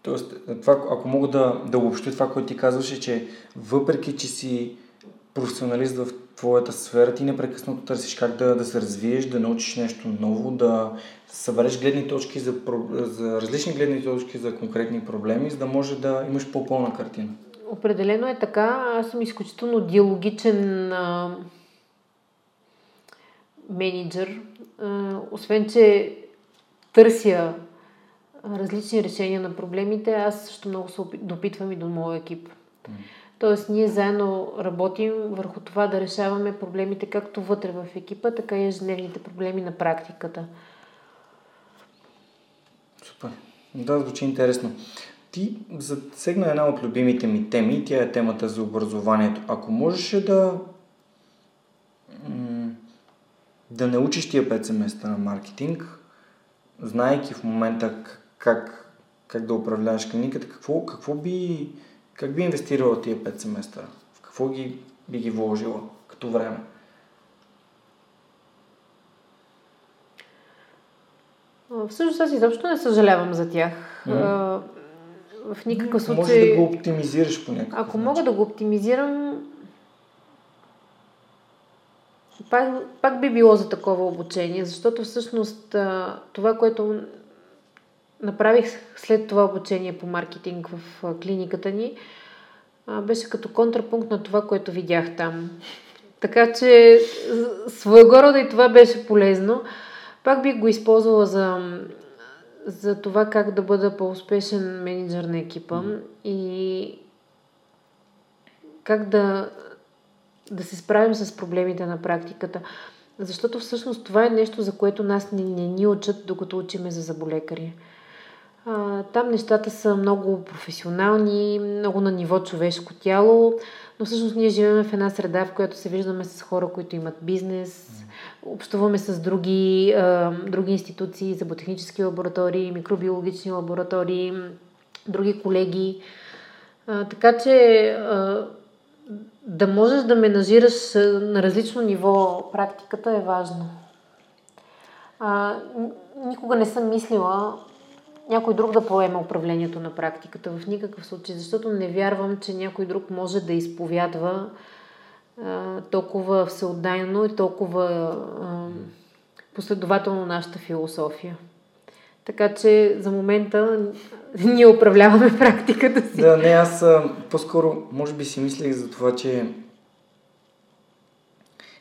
Тоест, това, ако мога да, да обобщя това, което ти казваш, е, че въпреки, че си професионалист в твоята сфера, ти непрекъснато търсиш как да, да се развиеш, да научиш нещо ново, да събереш гледни точки за, за различни гледни точки за конкретни проблеми, за да може да имаш по-пълна картина. Определено е така. Аз съм изключително диалогичен а, менеджер. А, освен, че търся различни решения на проблемите, аз също много се допитвам и до моя екип. Mm. Тоест, ние заедно работим върху това да решаваме проблемите както вътре в екипа, така и ежедневните проблеми на практиката. Супер. Да, звучи интересно. Ти засегна една от любимите ми теми, тя е темата за образованието. Ако можеш да да научиш тия 5 семестра на маркетинг, знаеки в момента как, как да управляваш клиниката, какво, какво би как би инвестирала тия 5 семестра? В какво ги би ги вложила като време? Всъщност аз изобщо не съжалявам за тях. Mm-hmm. В никакъв случай... Може да го оптимизираш по някакъв Ако начин. мога да го оптимизирам, пак, пак би било за такова обучение, защото всъщност това, което направих след това обучение по маркетинг в клиниката ни, беше като контрапункт на това, което видях там. Така че своего рода и това беше полезно. Пак бих го използвала за, за това как да бъда по-успешен менеджер на екипа mm. и как да, да се справим с проблемите на практиката. Защото всъщност това е нещо, за което нас не, не ни учат, докато учиме за заболекари. А, там нещата са много професионални, много на ниво човешко тяло, но всъщност ние живеем в една среда, в която се виждаме с хора, които имат бизнес, общуваме с други, а, други институции, зъботехнически лаборатории, микробиологични лаборатории, други колеги. А, така че а, да можеш да менажираш на различно ниво практиката е важно. А, никога не съм мислила някой друг да поеме управлението на практиката в никакъв случай, защото не вярвам, че някой друг може да изповядва а, толкова всеотдайно и толкова а, последователно нашата философия. Така че за момента ние управляваме практиката си. Да, не, аз по-скоро може би си мислех за това, че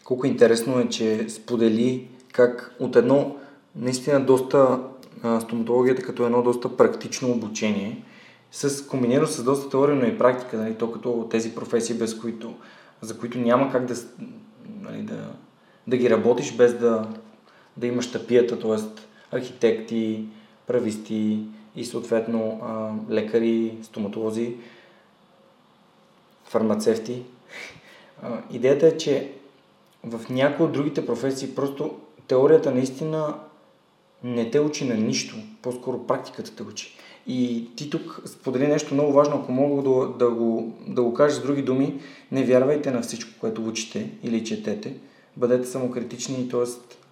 колко интересно е, че сподели как от едно наистина доста стоматологията като едно доста практично обучение, с, комбинирано с доста теория, но и практика, нали, то като тези професии, без които, за които няма как да, нали, да, да ги работиш без да, да имаш тапията, т.е. архитекти, прависти и съответно а, лекари, стоматолози, фармацевти. А, идеята е, че в някои от другите професии просто теорията наистина не те учи на нищо, по-скоро практиката те учи. И ти тук сподели нещо много важно, ако мога да, да, го, да го кажа с други думи, не вярвайте на всичко, което учите или четете, бъдете самокритични, т.е.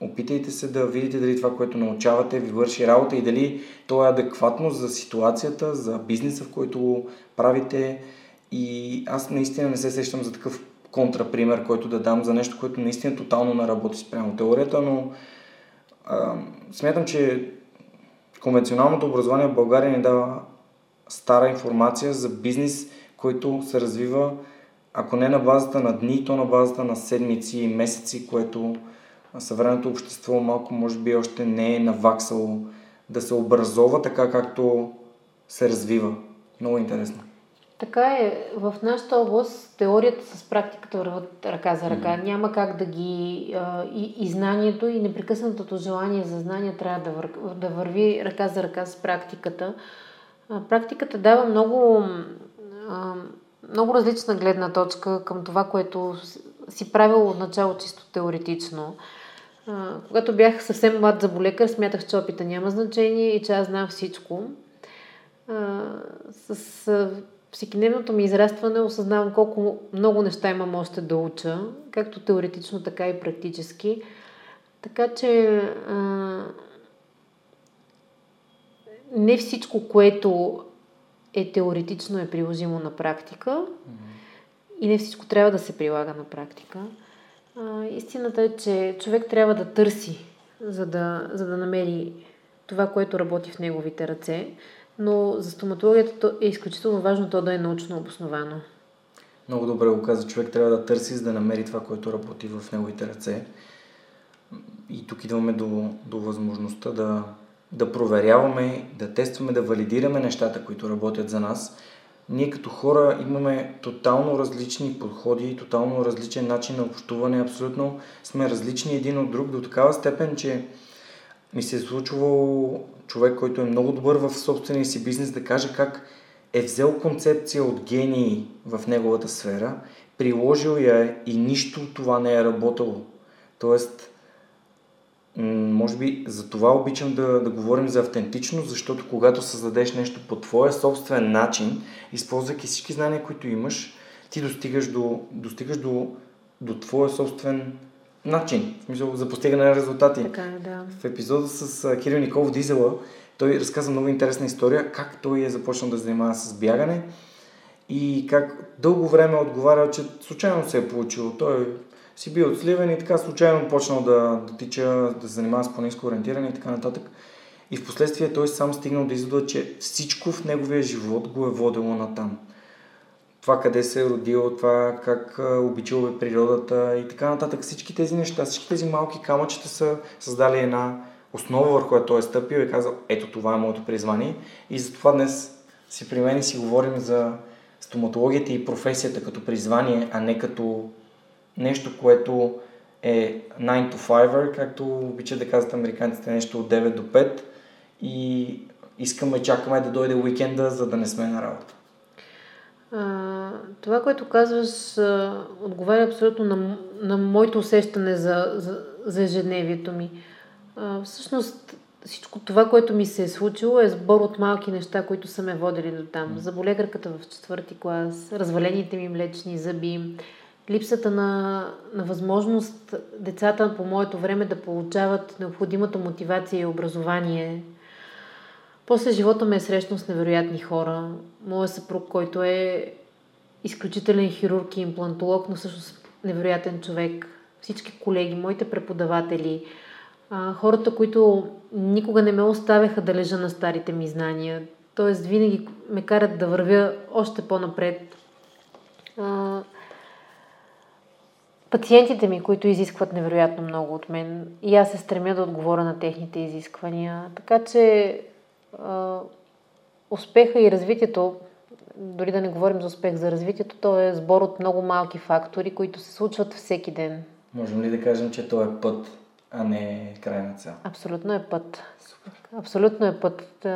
опитайте се да видите дали това, което научавате, ви върши работа и дали то е адекватно за ситуацията, за бизнеса, в който го правите. И аз наистина не се сещам за такъв контрапример, който да дам за нещо, което наистина тотално не работи спрямо теорията, но смятам, че конвенционалното образование в България ни дава стара информация за бизнес, който се развива, ако не на базата на дни, то на базата на седмици и месеци, което съвременното общество малко може би още не е наваксало да се образова така, както се развива. Много интересно. Така е. В нашата област теорията с практиката върват ръка за ръка. Mm-hmm. Няма как да ги... А, и, и знанието, и непрекъснатото желание за знания трябва да, вър, да върви ръка за ръка с практиката. А, практиката дава много, а, много различна гледна точка към това, което си правил от начало чисто теоретично. А, когато бях съвсем млад заболекар, смятах, че опита няма значение и че аз знам всичко. А, с всекидневното ми израстване осъзнавам колко много неща имам още да уча, както теоретично, така и практически. Така че а, не всичко, което е теоретично е приложимо на практика mm-hmm. и не всичко трябва да се прилага на практика. А, истината е, че човек трябва да търси, за да, за да намери това, което работи в неговите ръце но за стоматологията е изключително важно то да е научно обосновано. Много добре го каза. Човек трябва да търси, за да намери това, което работи в неговите ръце. И тук идваме до, до възможността да, да проверяваме, да тестваме, да валидираме нещата, които работят за нас. Ние като хора имаме тотално различни подходи, тотално различен начин на общуване, абсолютно сме различни един от друг до такава степен, че ми се е случвало човек, който е много добър в собствения си бизнес, да каже как е взел концепция от гении в неговата сфера, приложил я и нищо това не е работало. Тоест, може би за това обичам да, да говорим за автентичност, защото когато създадеш нещо по твоя собствен начин, използвайки всички знания, които имаш, ти достигаш до, достигаш до, до твоя собствен начин, в смисъл за постигане на резултати. Така е, да. В епизода с Кирил Николов Дизела той разказа много интересна история, как той е започнал да занимава с бягане и как дълго време е отговарял, че случайно се е получило. Той си бил от Сливен и така случайно почнал да, да тича, да се занимава с планинско ориентиране и така нататък. И в последствие той сам стигнал да извода, че всичко в неговия живот го е водило на там. Това къде се е родил, това как обичал е природата и така нататък. Всички тези неща, всички тези малки камъчета са създали една основа, върху която той е стъпил и казал, ето това е моето призвание. И затова днес си при мен и си говорим за стоматологията и професията като призвание, а не като нещо, което е 9 to 5, както обичат да казват американците, нещо от 9 до 5 и искаме, чакаме да дойде уикенда, за да не сме на работа. А, това, което казваш, а, отговаря абсолютно на, на моето усещане за, за, за ежедневието ми. А, всъщност, всичко това, което ми се е случило, е сбор от малки неща, които са ме водили до там. Заболекарката в четвърти клас, развалените ми млечни зъби, липсата на, на възможност децата по моето време да получават необходимата мотивация и образование. После живота ме е срещнал с невероятни хора. Моя съпруг, който е изключителен хирург и имплантолог, но всъщност невероятен човек. Всички колеги, моите преподаватели, хората, които никога не ме оставяха да лежа на старите ми знания. Тоест, винаги ме карат да вървя още по-напред. пациентите ми, които изискват невероятно много от мен и аз се стремя да отговоря на техните изисквания. Така че успеха и развитието, дори да не говорим за успех за развитието, то е сбор от много малки фактори, които се случват всеки ден. Можем ли да кажем, че то е път, а не крайна цел? Абсолютно е път. Абсолютно е път.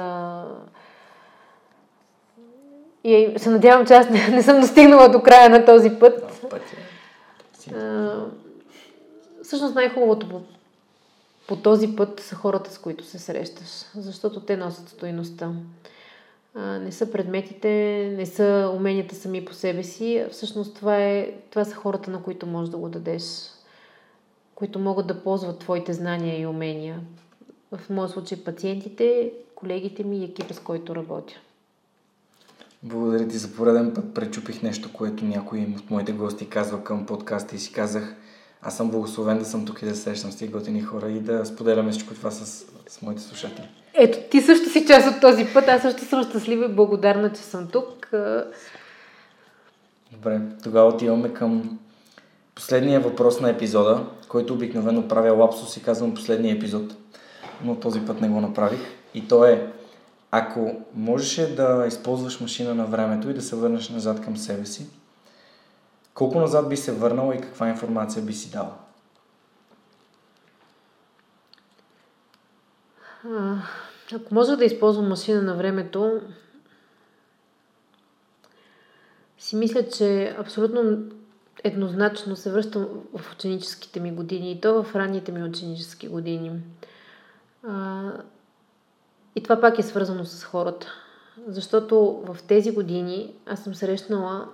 И се надявам, че аз не, не съм достигнала до края на този път. път е всъщност най-хубавото по, този път са хората, с които се срещаш, защото те носят стоиността. не са предметите, не са уменията сами по себе си, всъщност това, е, това са хората, на които можеш да го дадеш, които могат да ползват твоите знания и умения. В моят случай пациентите, колегите ми и екипа, с който работя. Благодаря ти за пореден път. Пречупих нещо, което някой от моите гости казва към подкаста и си казах, аз съм благословен да съм тук и да срещам с тези готини хора и да споделяме всичко това с, с моите слушатели. Ето, ти също си част от този път. Аз също съм щастлива и благодарна, че съм тук. Добре, тогава отиваме към последния въпрос на епизода, който обикновено правя лапсус и казвам последния епизод, но този път не го направих. И то е, ако можеше да използваш машина на времето и да се върнеш назад към себе си, колко назад би се върнала и каква информация би си дала? Ако може да използвам машина на времето, си мисля, че абсолютно еднозначно се връщам в ученическите ми години и то в ранните ми ученически години. И това пак е свързано с хората. Защото в тези години аз съм срещнала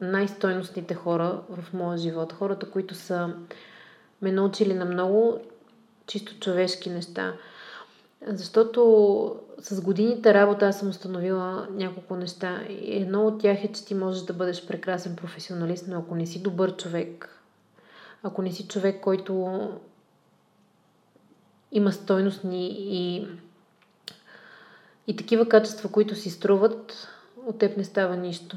най-стойностните хора в моя живот. Хората, които са ме научили на много чисто човешки неща. Защото с годините работа аз съм установила няколко неща. И едно от тях е, че ти можеш да бъдеш прекрасен професионалист, но ако не си добър човек, ако не си човек, който има стойностни и и такива качества, които си струват, от теб не става нищо.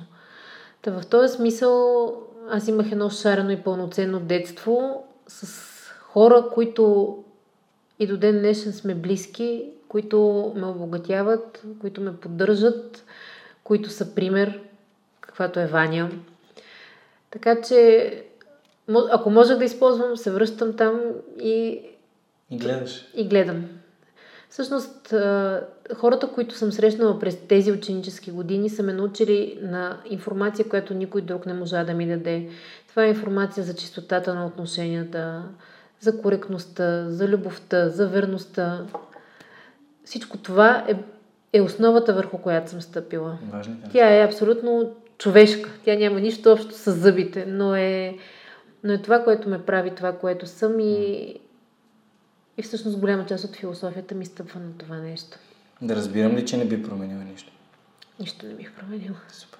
Та в този смисъл аз имах едно шарено и пълноценно детство с хора, които и до ден днешен сме близки, които ме обогатяват, които ме поддържат, които са пример, каквато е Ваня. Така че, ако можех да използвам, се връщам там и... И гледаш. И гледам. Всъщност, хората, които съм срещнала през тези ученически години, са ме научили на информация, която никой друг не можа да ми даде. Това е информация за чистотата на отношенията, за коректността, за любовта, за верността. Всичко това е, е основата върху която съм стъпила. Важните Тя е абсолютно човешка. Тя няма нищо общо с зъбите, но е, но е това, което ме прави това, което съм и, и всъщност голяма част от философията ми стъпва на това нещо. Да разбирам ли, че не би променила нищо? Нищо не бих променила. Супер.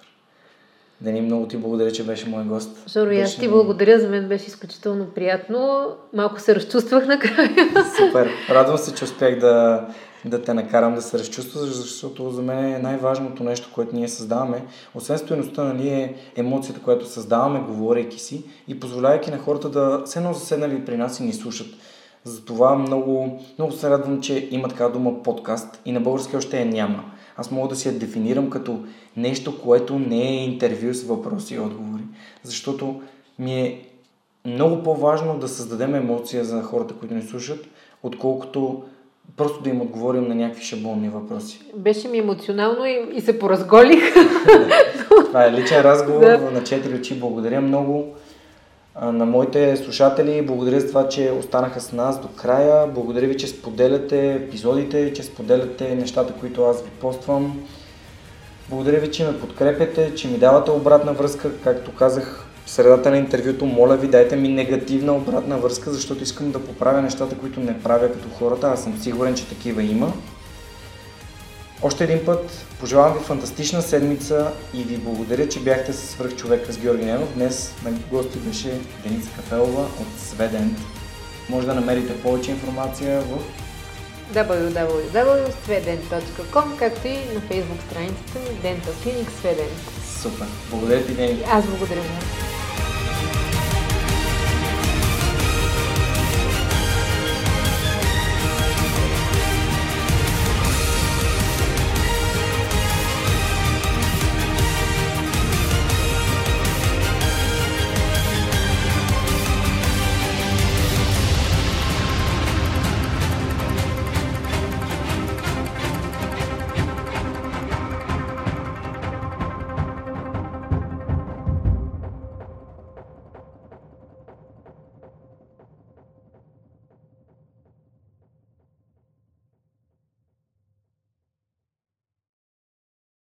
Дени, много ти благодаря, че беше мой гост. Жоро, и аз ти благодаря. За мен беше изключително приятно. Малко се разчувствах накрая. Супер. Радвам се, че успях да, да те накарам да се разчувстваш, защото за мен е най-важното нещо, което ние създаваме. Освен стоеността, нали, е емоцията, която създаваме, говорейки си и позволявайки на хората да се едно заседнали при нас и ни слушат. Затова много, много се радвам, че има така дума подкаст и на български още е няма. Аз мога да си я дефинирам като нещо, което не е интервю с въпроси и отговори. Защото ми е много по-важно да създадем емоция за хората, които ни слушат, отколкото просто да им отговорим на някакви шаблонни въпроси. Беше ми емоционално и, и се поразголих. Това е личен разговор да. на четири очи. Благодаря много на моите слушатели. Благодаря за това, че останаха с нас до края. Благодаря ви, че споделяте епизодите, че споделяте нещата, които аз ви поствам. Благодаря ви, че ме подкрепяте, че ми давате обратна връзка. Както казах в средата на интервюто, моля ви, дайте ми негативна обратна връзка, защото искам да поправя нещата, които не правя като хората. Аз съм сигурен, че такива има. Още един път пожелавам ви фантастична седмица и ви благодаря, че бяхте с свръх човека с Георги Ненов. Днес на гости беше Деница Кафелова от Сведент. Може да намерите повече информация в www.sweden.com, както и на фейсбук страницата ми Dental Clinic Sweden. Супер! Благодаря ти, Дени! Аз благодаря.